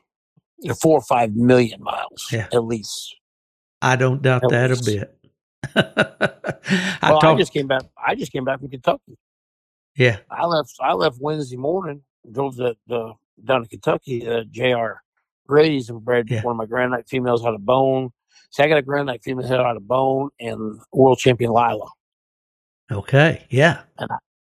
Four or five million miles Yeah. at least. I don't doubt At that a bit. I well, I just came back. I just came back from Kentucky. yeah, I left. I left Wednesday morning. Drove the, the down to Kentucky. Uh, Jr. Gray's and bred Yeah. one of my Grand Night females out of bone. See, I got a Grand Night female head out of bone and world champion Lila. okay, yeah,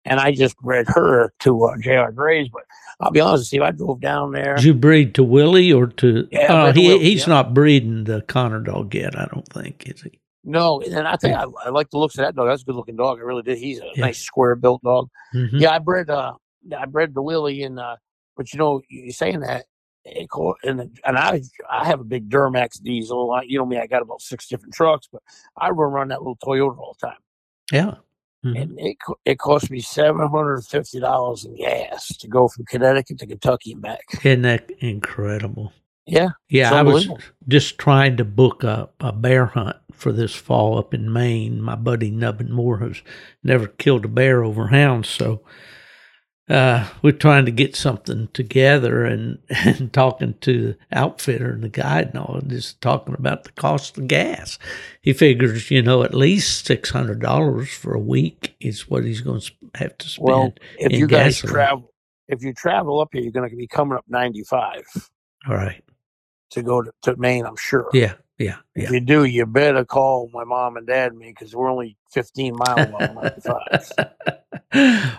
and I just bred her to uh, J.R. Gray's. But I'll be honest with you, I drove down there. Did you breed to Willie or to? Yeah, to he Willie, he's yeah. not breeding the Connor dog yet. I don't think is he. No, and I think I, I like the looks of that dog. That's a good looking dog. I really did. He's a Yeah. nice square built dog. Mhm. Yeah, I bred. Uh, I bred the Willie, and uh, but you know, you're saying that. And and I I have a big Duramax diesel. I, you know me, I got about six different trucks, but I run around that little Toyota all the time, Yeah. Mhm. and it it cost me seven hundred and fifty dollars in gas to go from Connecticut to Kentucky and back. Isn't that incredible? Yeah, Yeah, I was just trying to book a, a bear hunt for this fall up in Maine. My buddy Nubbin Moore has never killed a bear over hounds, so uh, we're trying to get something together and, and talking to the outfitter and the guide and all, just talking about the cost of gas. He figures, you know, at least six hundred dollars for a week is what he's going to have to spend. Well, if you guys gasoline. travel, if you travel up here, you're going to be coming up 95 all right. to go to, to Maine. I'm sure. Yeah. Yeah. If you do, you better call my mom and dad and me because we're only 15 miles 95.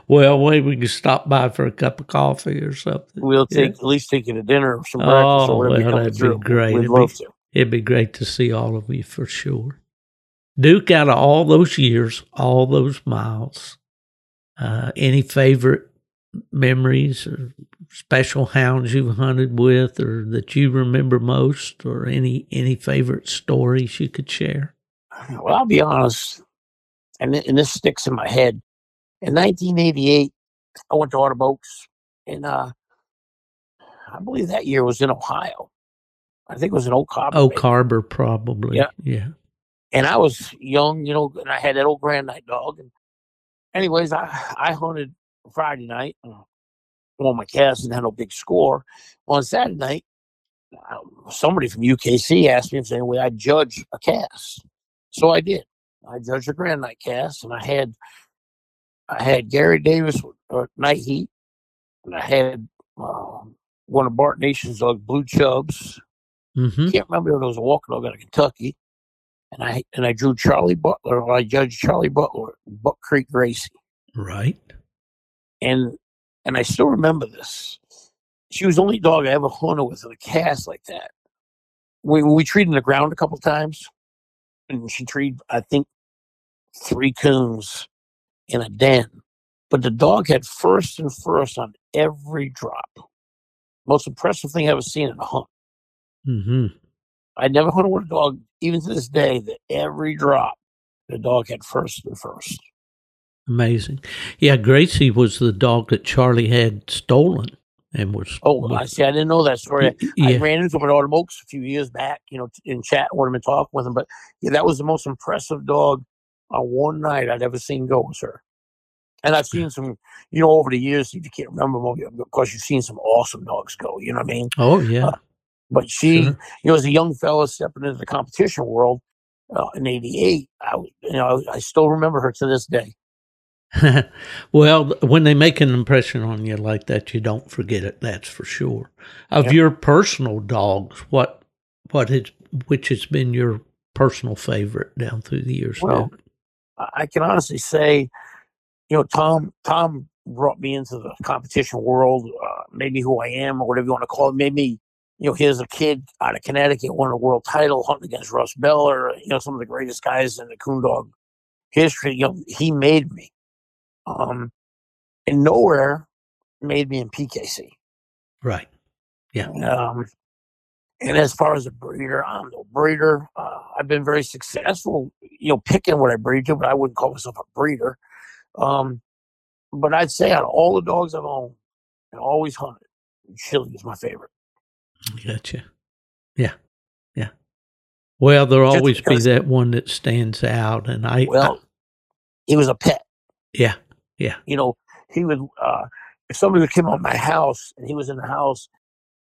well, maybe we can stop by for a cup of coffee or something. We'll Yeah. take at least take you to dinner or some breakfast Oh, or whatever well, that'd be through. great. We'd It'd love be- to. It'd be great to see all of you for sure. Duke, out of all those years, all those miles, uh, any favorite memories or special hounds you've hunted with or that you remember most or any any favorite stories you could share? Well, I'll be honest, and, and this sticks in my head. In 1988, I went to Autumn Oaks, and uh, I believe that year was in Ohio. I think it was in Oak Harbor. Oak. Harbor, probably. Yeah. Yeah. and I was young, you know, and I had that old Grand Night dog. And anyways, I I hunted Friday night, uh, cast and had no big score. On Saturday night, uh, somebody from UKC asked me if there's any way I'd judge a cast, so I did. I judged a Grand Night cast, and I had I had Gary Davis uh, Night Heat, and I had uh, one of Bart Nation's dogs, Blue Chubs, Mm-hmm. can't remember if it was a walking dog out of Kentucky. And I and I drew Charlie Butler, I judged Charlie Butler, Buck Creek Gracie. Right. And and I still remember this. She was the only dog I ever hunted with in a cast like that. We we treated in the ground a couple times, and she treated I think three coons in a den. But the dog had first and first on every drop. Most impressive thing I ever seen in a hunt. hmm I never hunted with a dog, even to this day, that every drop the dog had first and first. Amazing. Yeah, Gracie was the dog that Charlie had stolen and was. Oh, I see. I didn't know that story. I ran into him at Autumn Oaks a few years back, you know, in chat with him and talking with him. But yeah, that was the most impressive dog on one night I'd ever seen go with her. And I've hmm. seen some, you know, over the years, you can't remember them. Of course, you've seen some awesome dogs go, you know what I mean? Oh, yeah. Uh, but she, Sure. you know, as a young fella stepping into the competition world uh, in '88, I, you know, I still remember her to this day. well, when they make an impression on you like that, you don't forget it. That's for sure. Of Yeah. your personal dogs, what what has which has been your personal favorite down through the years? Well, Duke? I can honestly say, you know, Tom Tom brought me into the competition world, uh, made me who I am, or whatever you want to call it. Made me, you know, here's a kid out of Connecticut, won a world title hunting against Russ Beller, you know, some of the greatest guys in the coon dog history. You know, he made me. Um, and nowhere made me in PKC. right. Yeah. Um, and as far as a breeder, I'm no breeder. Uh, I've been very successful, you know, picking what I breed to, but I wouldn't call myself a breeder. Um, but I'd say out of all the dogs I've owned and always hunted, Chili is my favorite. Gotcha. Yeah. Yeah. Well, there'll Just always be that one that stands out, and I. Well, he was a pet. yeah. You know, he would, uh, if somebody would come on my house and he was in the house,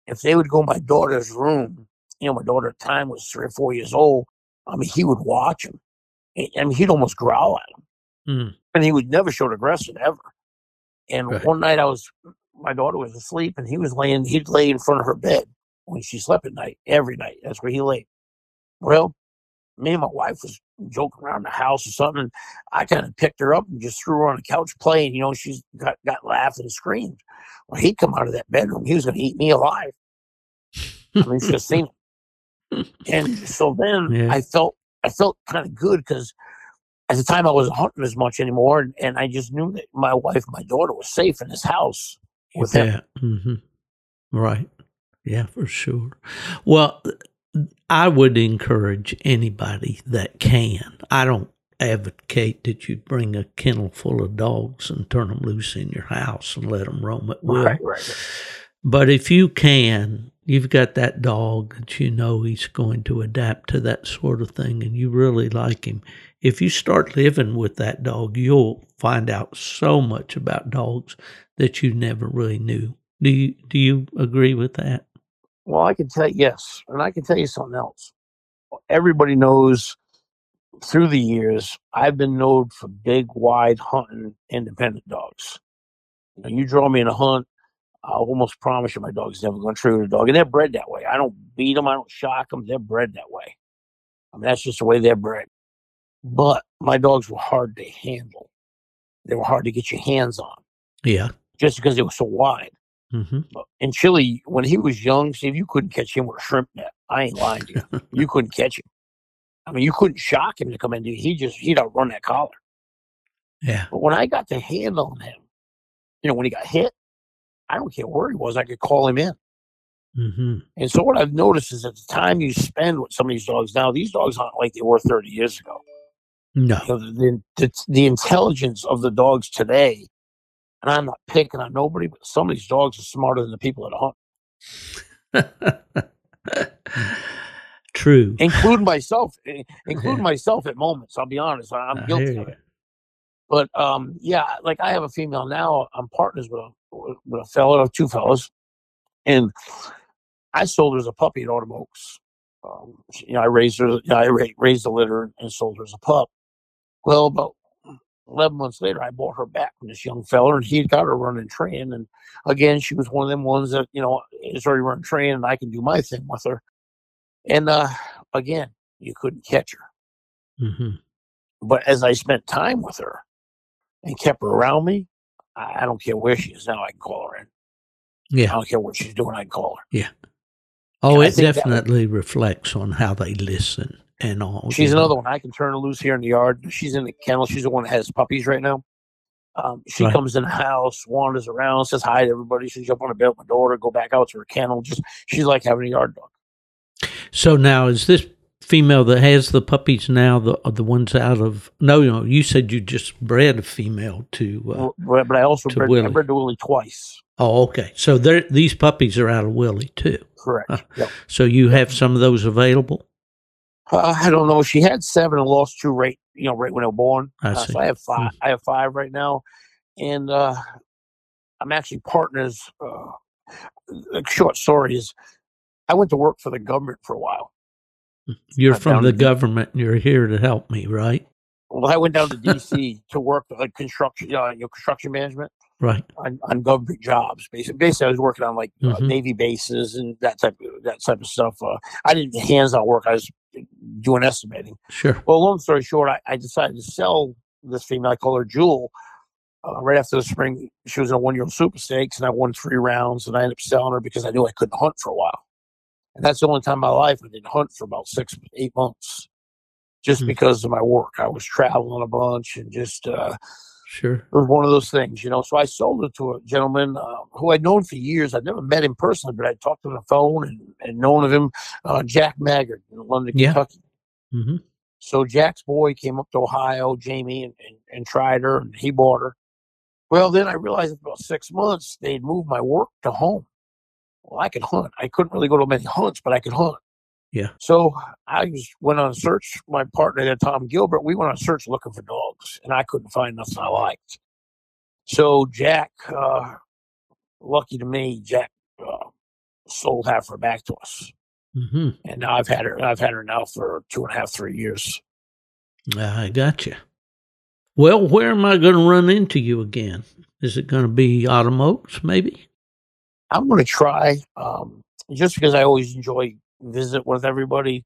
if they would go in my daughter's room, you know, my daughter at the time was three or four years old. I mean, he would watch him. I mean, he'd almost growl at him. Mm. and he would never show aggression ever. And Right. one night I was, my daughter was asleep, and he was laying. He'd lay in front of her bed when she slept at night. Every night, that's where he lay. Well, me and my wife was joking around the house or something. I kind of picked her up and just threw her on the couch playing. You know, she's got got laughed and screamed. Well, he'd come out of that bedroom. He was going to eat me alive. I mean, should have seen him. And so then Yeah. I felt I felt kind of good because at the time I wasn't hunting as much anymore, and, and I just knew that my wife, my daughter, was safe in his house with him. Yeah. hmm Right. Yeah, for sure. Well, I would encourage anybody that can. I don't advocate that you bring a kennel full of dogs and turn them loose in your house and let them roam at will. Right, right. But if you can, you've got that dog that you know he's going to adapt to that sort of thing and you really like him. If you start living with that dog, you'll find out so much about dogs that you never really knew. Do you do you agree with that? Well, I can tell you, yes, and I can tell you something else. Everybody knows through the years, I've been known for big, wide hunting independent dogs. You, know, you draw me in a hunt, I'll almost promise you my dog's never going to trigger a dog, and they're bred that way. I don't beat them, I don't shock them. They're bred that way. I mean, that's just the way they're bred. But my dogs were hard to handle. They were hard to get your hands on, Yeah. just because they were so wide. Hmm But in Chili, when he was young, Steve, you couldn't catch him with a shrimp net. I ain't lying to you. you couldn't catch him. I mean, you couldn't shock him to come in. He just he'd outrun that collar. Yeah. But when I got to handling him, you know, when he got hit, I don't care where he was, I could call him in. hmm And so what I've noticed is at the time you spend with some of these dogs now, these dogs aren't like they were 30 years ago. No. You know, the, the, the intelligence of the dogs today, and I'm not picking on nobody, but some of these dogs are smarter than the people that hunt. True. including myself, including myself at moments. I'll be honest, I'm guilty of it. But um, yeah, like I have a female now. I'm partners with a with a fellow, two fellows, and I sold her as a puppy at Autumn Oaks. Um, you know, I raised her. You know, I ra- raised the litter and sold her as a pup. Well, about eleven months later, I bought her back from this young fella, and he'd got her running train. And again, she was one of them ones that you know is already running train, and I can do my thing with her. And uh, again, you couldn't catch her. hmm But as I spent time with her and kept her around me, I, don't care where she is now. I can call her in. Yeah. I don't care what she's doing. I can call her. Yeah. Oh, I it think that definitely reflects on how they listen and all. She's know. another one I can turn her loose here in the yard. She's in the kennel. She's the one that has puppies right now. Um, she Right. comes in the house, wanders around, says hi to everybody. She'll jump on the bed with my daughter, go back out to her kennel. Just she's like having a yard dog. So now is this female that has the puppies now the the ones out of no no you said you just bred a female to uh, but, but I also bred, I Willie. bred to Willie twice. oh okay so these puppies are out of Willie too Correct. Huh. Yep. so you have some of those available Uh, I don't know. She had seven and lost two right, you know, right when they were born. I Uh, see. so I have five. I have five right now, and uh, I'm actually partners. Uh, short story is, I went to work for the government for a while. you're I'm from the to- government and you're here to help me right Well, I went down to DC to work like construction, uh, you know, construction management right on, on government jobs. Basically, basically, I was working on like uh, Mhm. Navy bases and that type of that type of stuff. Uh, I didn't hands-on work. I was doing estimating. sure Well, long story short, I, I decided to sell this female. I call her Jewel. Uh, right after the spring, she was in a one-year-old super stakes, and I won three rounds, and I ended up selling her because I knew I couldn't hunt for a while. And that's the only time in my life I didn't hunt for about six, eight months, just Hmm. because of my work. I was traveling a bunch, and just uh, sure it was one of those things, you know. So I sold it to a gentleman uh, who I'd known for years. I'd never met him personally, but I'd talked to him on the phone and, and known of him, uh, Jack Maggard in London, Yeah. Kentucky. hmm So Jack's boy came up to Ohio, Jamie, and, and, and tried her, and he bought her. Well, then I realized about six months they'd moved my work to home. Well, I could hunt. I couldn't really go to many hunts, but I could hunt. Yeah. So I just went on a search. My partner there, Tom Gilbert, we went on a search looking for dogs, and I couldn't find nothing I liked. So Jack, uh, lucky to me, Jack uh, sold half her back to us, hmm and now I've had her. I've had her now for two and a half, three years. I got you. Well, where am I going to run into you again? Is it going to be Autumn Oaks, maybe? I'm going to try, um, just because I always enjoy visit with everybody.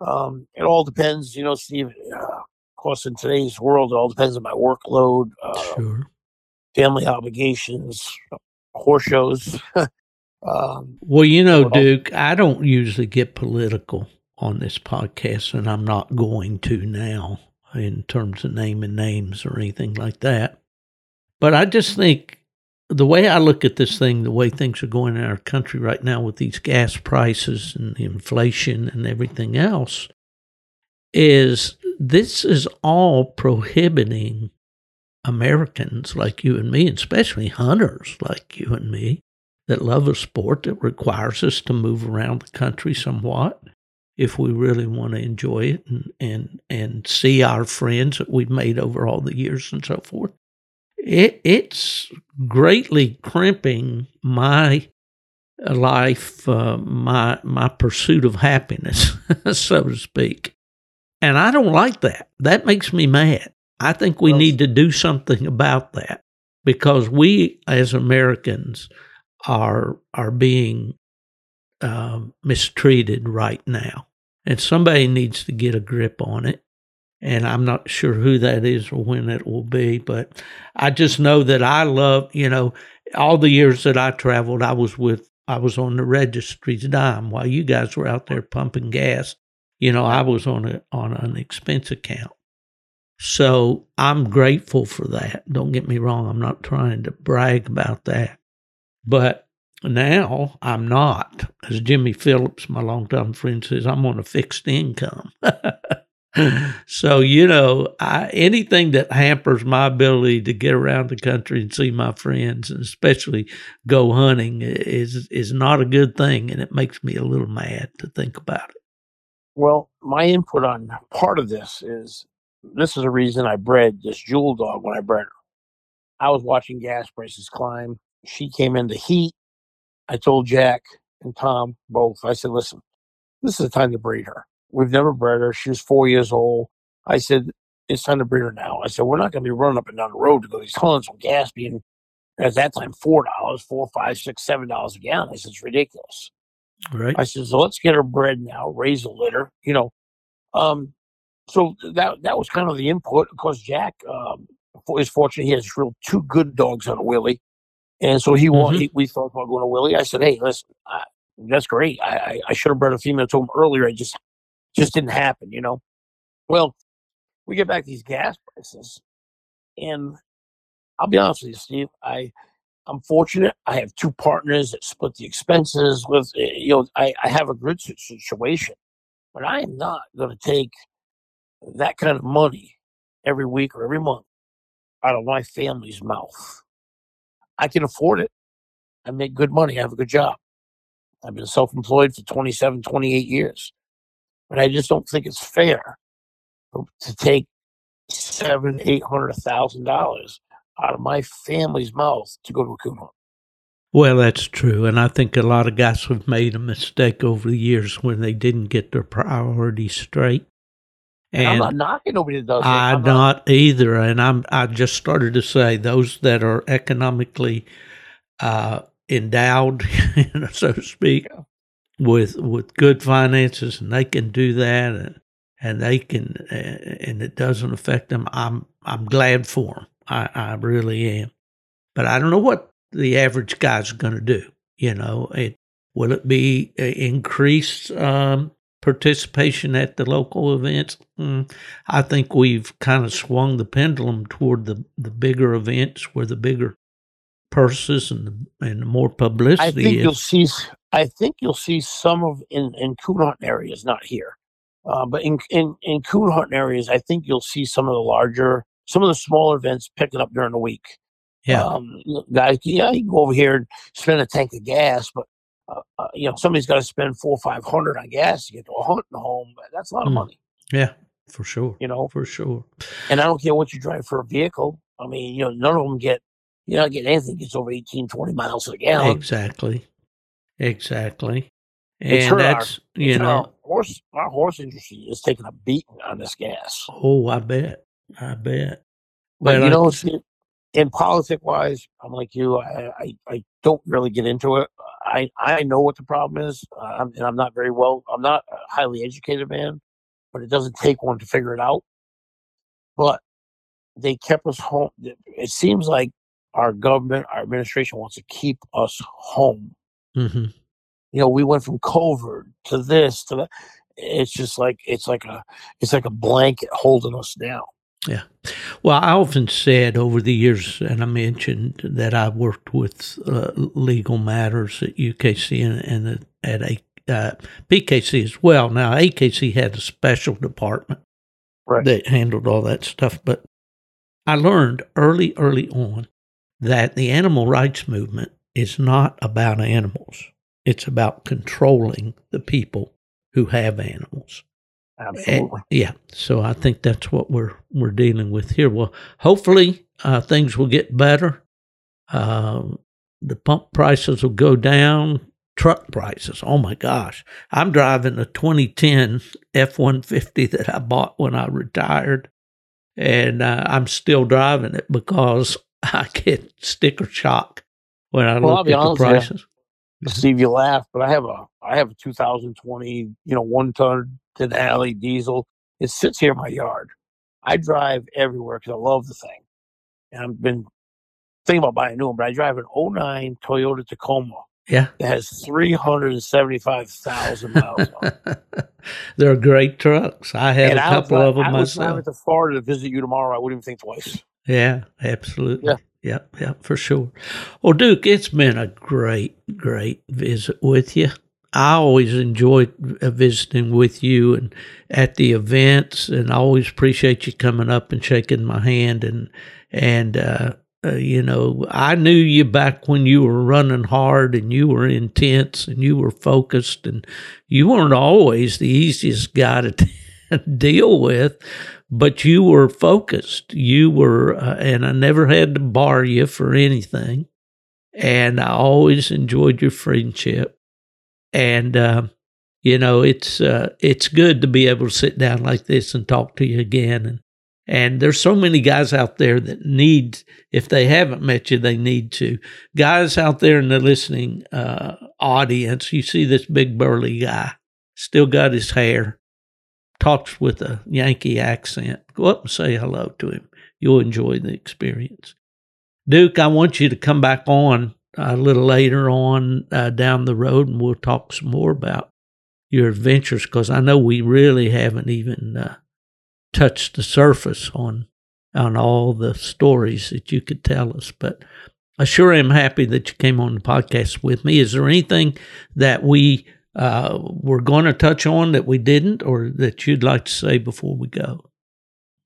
Um, it all depends, you know, Steve. Uh, of course, in today's world, it all depends on my workload, uh, Sure. family obligations, horse shows. um, Well, you know, Duke, I don't usually get political on this podcast, and I'm not going to now in terms of naming names or anything like that. But I just think the way I look at this thing, the way things are going in our country right now with these gas prices and the inflation and everything else, is this is all prohibiting Americans like you and me, and especially hunters like you and me, that love a sport that requires us to move around the country somewhat if we really want to enjoy it and, and, and see our friends that we've made over all the years and so forth. It, it's greatly crimping my life, uh, my my pursuit of happiness, so to speak. And I don't like that. That makes me mad. I think we Well, need to do something about that because we as Americans are are being um, mistreated right now, and somebody needs to get a grip on it. And I'm not sure who that is or when it will be, but I just know that I love, you know, all the years that I traveled, I was with, I was on the registry's dime while you guys were out there pumping gas. You know, I was on a on an expense account. So I'm grateful for that. Don't get me wrong. I'm not trying to brag about that. But now I'm not. As Jimmy Phillips, my longtime friend, says, I'm on a fixed income. so, you know, I, anything that hampers my ability to get around the country and see my friends, and especially go hunting, is is not a good thing. And it makes me a little mad to think about it. well, my input on part of this is this is a reason I bred this jewel dog when I bred her. I was watching gas prices climb. She came into heat. I told Jack and Tom both, I said, listen, this is the time to breed her. We've never bred her. She was four years old. I said, it's time to breed her now. I said, we're not going to be running up and down the road to go to these hunts with gas being at that time four dollars, four, five, six, seven dollars a gallon. I said, it's ridiculous. Right? I said, so let's get her bred now, raise a litter, you know. Um, so that that was kind of the input. Of course, Jack, um, is fortunate he has real two good dogs on a Willie, and so he, mm-hmm. he we thought about going to Willie. I said, hey, listen, uh, that's great. I, I, I should have bred a female to him earlier. I just just didn't happen, you know. Well, we get back these gas prices, and I'll be honest with you, Steve. I I'm fortunate. I have two partners that split the expenses with. Eh, you know, I, I have a good situation, but I am not going to take that kind of money every week or every month out of my family's mouth. I can afford it. I make good money. I have a good job. I've been self employed for 27, 28 years. But I just don't think it's fair to take seven, eight hundred thousand dollars out of my family's mouth to go to a coon hunt. Well, that's true. And I think a lot of guys have made a mistake over the years when they didn't get their priorities straight. And, and I'm not knocking nobody that does I not, not, either. And I'm I just started to say those that are economically uh, endowed, so to speak, yeah. With with good finances, and they can do that, and, and they can, and it doesn't affect them. I'm I'm glad for them. I, I really am. But I don't know what the average guy's going to do. You know, it will it be increased um, participation at the local events? Mm, I think we've kind of swung the pendulum toward the the bigger events where the bigger purses and and more publicity. I think you'll see. I think you'll see some of in in coon hunting areas, not here, uh, but in in in coon hunting areas, I think you'll see some of the larger some of the smaller events picking up during the week. Yeah, um, guys, yeah, you can go over here and spend a tank of gas, but uh, uh, you know somebody's got to spend four or five hundred on gas to get to a hunting home. That's a lot of mm. money. Yeah, for sure. You know, for sure. And I don't care what you drive for a vehicle. I mean, you know, none of them get you're not getting anything gets over 18, 20 miles a gallon. Exactly. Exactly. And that's our, you know our horse our horse industry is taking a beating on this gas. Oh, I bet. I bet. But, but you know, see, in politic wise, I'm like you. I, I, I don't really get into it. I I know what the problem is, uh, I'm, and I'm not very well. I'm not a highly educated man, but it doesn't take one to figure it out. But they kept us home. It seems like our government, our administration wants to keep us home. Mm-hmm. You know, we went from COVID to this to that. It's just like it's like a it's like a blanket holding us down. Yeah. Well, I often said over the years, and I mentioned that I worked with uh, legal matters at UKC and, and at a uh, PKC as well. Now, AKC had a special department right. that handled all that stuff, but I learned early, early on that the animal rights movement is not about animals. It's about controlling the people who have animals. Absolutely. And, yeah. So I think that's what we're we're dealing with here. Well, hopefully uh, things will get better. Uh, the pump prices will go down. Truck prices. Oh my gosh! I'm driving a 2010 F150 that I bought when I retired, and uh, I'm still driving it because I get sticker shock when I well, look at the prices. You. Steve, you laugh, but I have a I have a 2020, you know, one ton dually diesel. It sits here in my yard. I drive everywhere because I love the thing, and I've been thinking about buying a new one. But I drive an 09 Toyota Tacoma. Yeah, it has 375,000 miles on it. They're great trucks. I have and a couple of them I myself. I was to Florida to visit you tomorrow. I wouldn't even think twice. Yeah, absolutely. Yeah. Yeah, yeah, for sure. Well, Duke, it's been a great, great visit with you. I always enjoy visiting with you and at the events, and I always appreciate you coming up and shaking my hand. And and uh, uh, you know, I knew you back when you were running hard and you were intense and you were focused, and you weren't always the easiest guy to deal with but you were focused. You were, uh, and I never had to bar you for anything. And I always enjoyed your friendship. And, uh, you know, it's, uh, it's good to be able to sit down like this and talk to you again. And, and there's so many guys out there that need, if they haven't met you, they need to. Guys out there in the listening uh, audience, you see this big burly guy, still got his hair, talks with a Yankee accent, go up and say hello to him. you'll enjoy the experience. Duke, I want you to come back on a little later on uh, down the road, and we'll talk some more about your adventures because I know we really haven't even uh, touched the surface on on all the stories that you could tell us. But I sure am happy that you came on the podcast with me. Is there anything that we uh, were going to touch on that we didn't, or that you'd like to say before we go?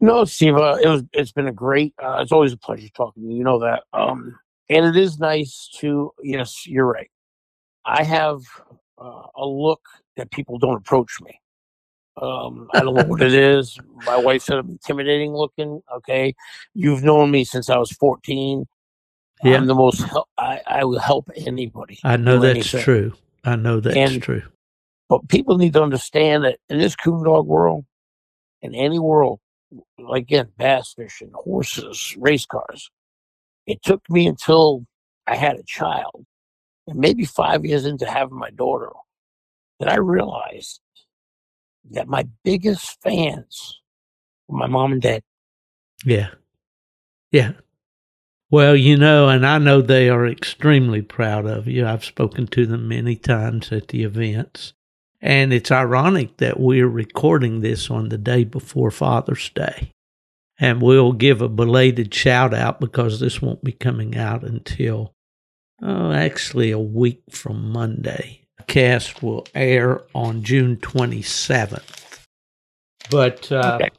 No, Steve, uh, it was. It's been a great. Uh, it's always a pleasure talking to you. You know that. Um, and it is nice to. Yes, you're right. I have uh, a look that people don't approach me. Um, I don't know what it is. My wife said I'm intimidating looking. Okay, you've known me since I was 14. Yeah. I'm the most. Help, I I will help anybody. I know that's anything. true. I know that's And- true. But people need to understand that in this coon dog world, in any world, like again, bass fishing, horses, race cars, it took me until I had a child, and maybe five years into having my daughter, that I realized that my biggest fans were my mom and dad. Yeah. Yeah. Well, you know, and I know they are extremely proud of you. I've spoken to them many times at the events. And it's ironic that we're recording this on the day before Father's Day. And we'll give a belated shout out because this won't be coming out until, oh, actually a week from Monday. The cast will air on June 27th. But, uh, Okay.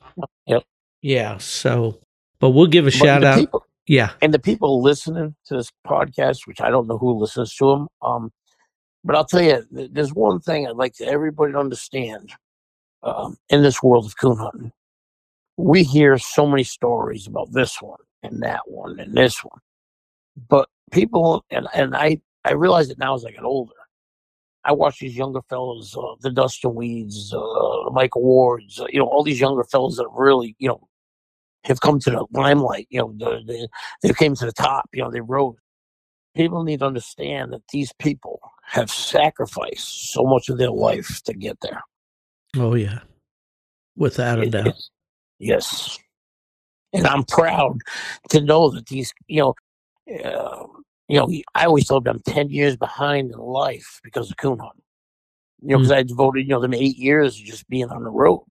Yep. yeah, so, but we'll give a But shout out. people- Yeah. and the people listening to this podcast, which I don't know who listens to them, um, but I'll tell you, there's one thing I'd like everybody to understand um, in this world of coon hunting. We hear so many stories about this one and that one and this one, but people and and I I realize it now as I get older. I watch these younger fellows, uh, the Dustin Weeds, uh, Michael Wards, uh, you know, all these younger fellows that really, you know, have come to the limelight. You know, the, the, they came to the top. You know, they rose. People need to understand that these people have sacrificed so much of their life to get there. Oh, yeah. Without a It- doubt. Yes. And I'm proud to know that these, you know, uh, you know, I always told them I'm 10 years behind in life because of coon hunting. You know, because I devoted, you know, them eight years just being on the road.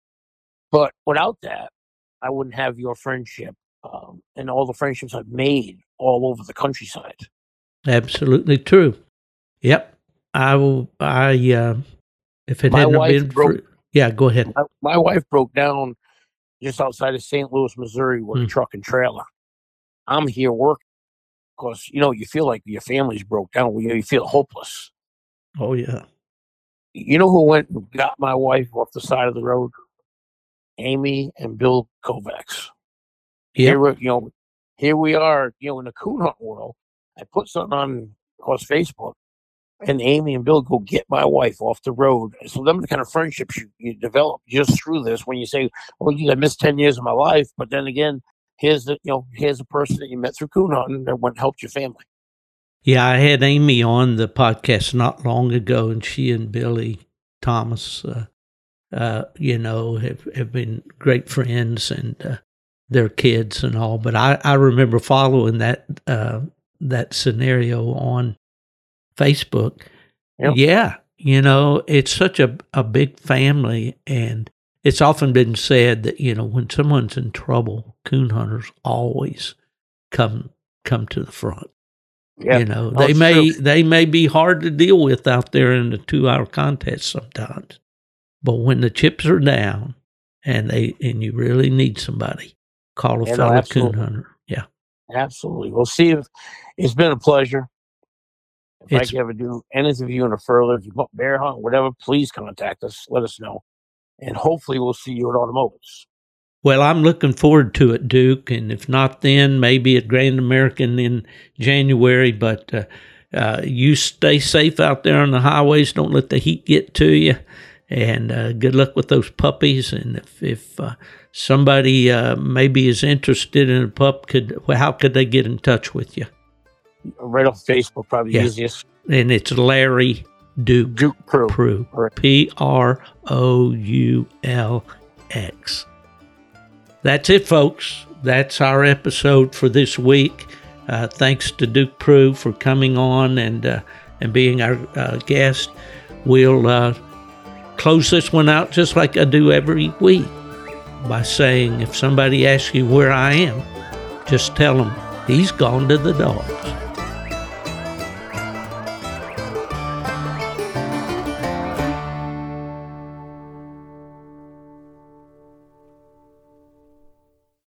But without that, I wouldn't have your friendship um, and all the friendships I've made all over the countryside. Absolutely true. Yep. I will, I, uh, if it My hadn't been broke- for, yeah, go ahead. My, my wife broke down just outside of St. Louis, Missouri, with a Mm. truck and trailer. I'm here working because you know you feel like your family's broke down. You, you feel hopeless. Oh, yeah. You know who went and got my wife off the side of the road? Amy and Bill Kovacs. Yeah. Here, we- you know, here we are. You know, in the coon hunt world, I put something on across Facebook, and Amy and Bill go get my wife off the road. So them the kind of friendships you, you develop just through this. When you say, "Oh, you I missed ten years of my life," but then again, here's the you know here's a person that you met through coon hunting that went and helped your family. Yeah, I had Amy on the podcast not long ago, and she and Billy Thomas, uh, uh, you know, have, have been great friends and uh, their kids and all. But I, I remember following that uh, that scenario on Facebook. Yep. Yeah, you know, it's such a a big family, and it's often been said that you know when someone's in trouble, coon hunters always come come to the front Yeah, you know No, they it's may true. they may be hard to deal with out there in the two hour contest sometimes but when the chips are down and they and you really need somebody call a Yeah, no, fellow coon hunter yeah absolutely. Well, Steve, it's been a pleasure. If I It's- can ever do anything for you in a further, if you want bear hunt, whatever, please contact us. Let us know, and hopefully we'll see you at Autumn Oaks. well i'm looking forward to it duke and if not then maybe at grand american in january but uh, uh, you stay safe out there on the highways don't let the heat get to you and uh, good luck with those puppies and if, if uh, somebody uh, maybe is interested in a pup could well, how could they get in touch with you Right off Facebook, probably Yeah. easiest. and it's larry duke Duke Crew. Proulx. P R O U L X. That's it, folks. that's our episode for this week. Uh, thanks to Duke Proulx for coming on and uh, and being our uh, guest. We'll uh, close this one out just like I do every week by saying, if somebody asks you where I am, just tell them he's gone to the dogs.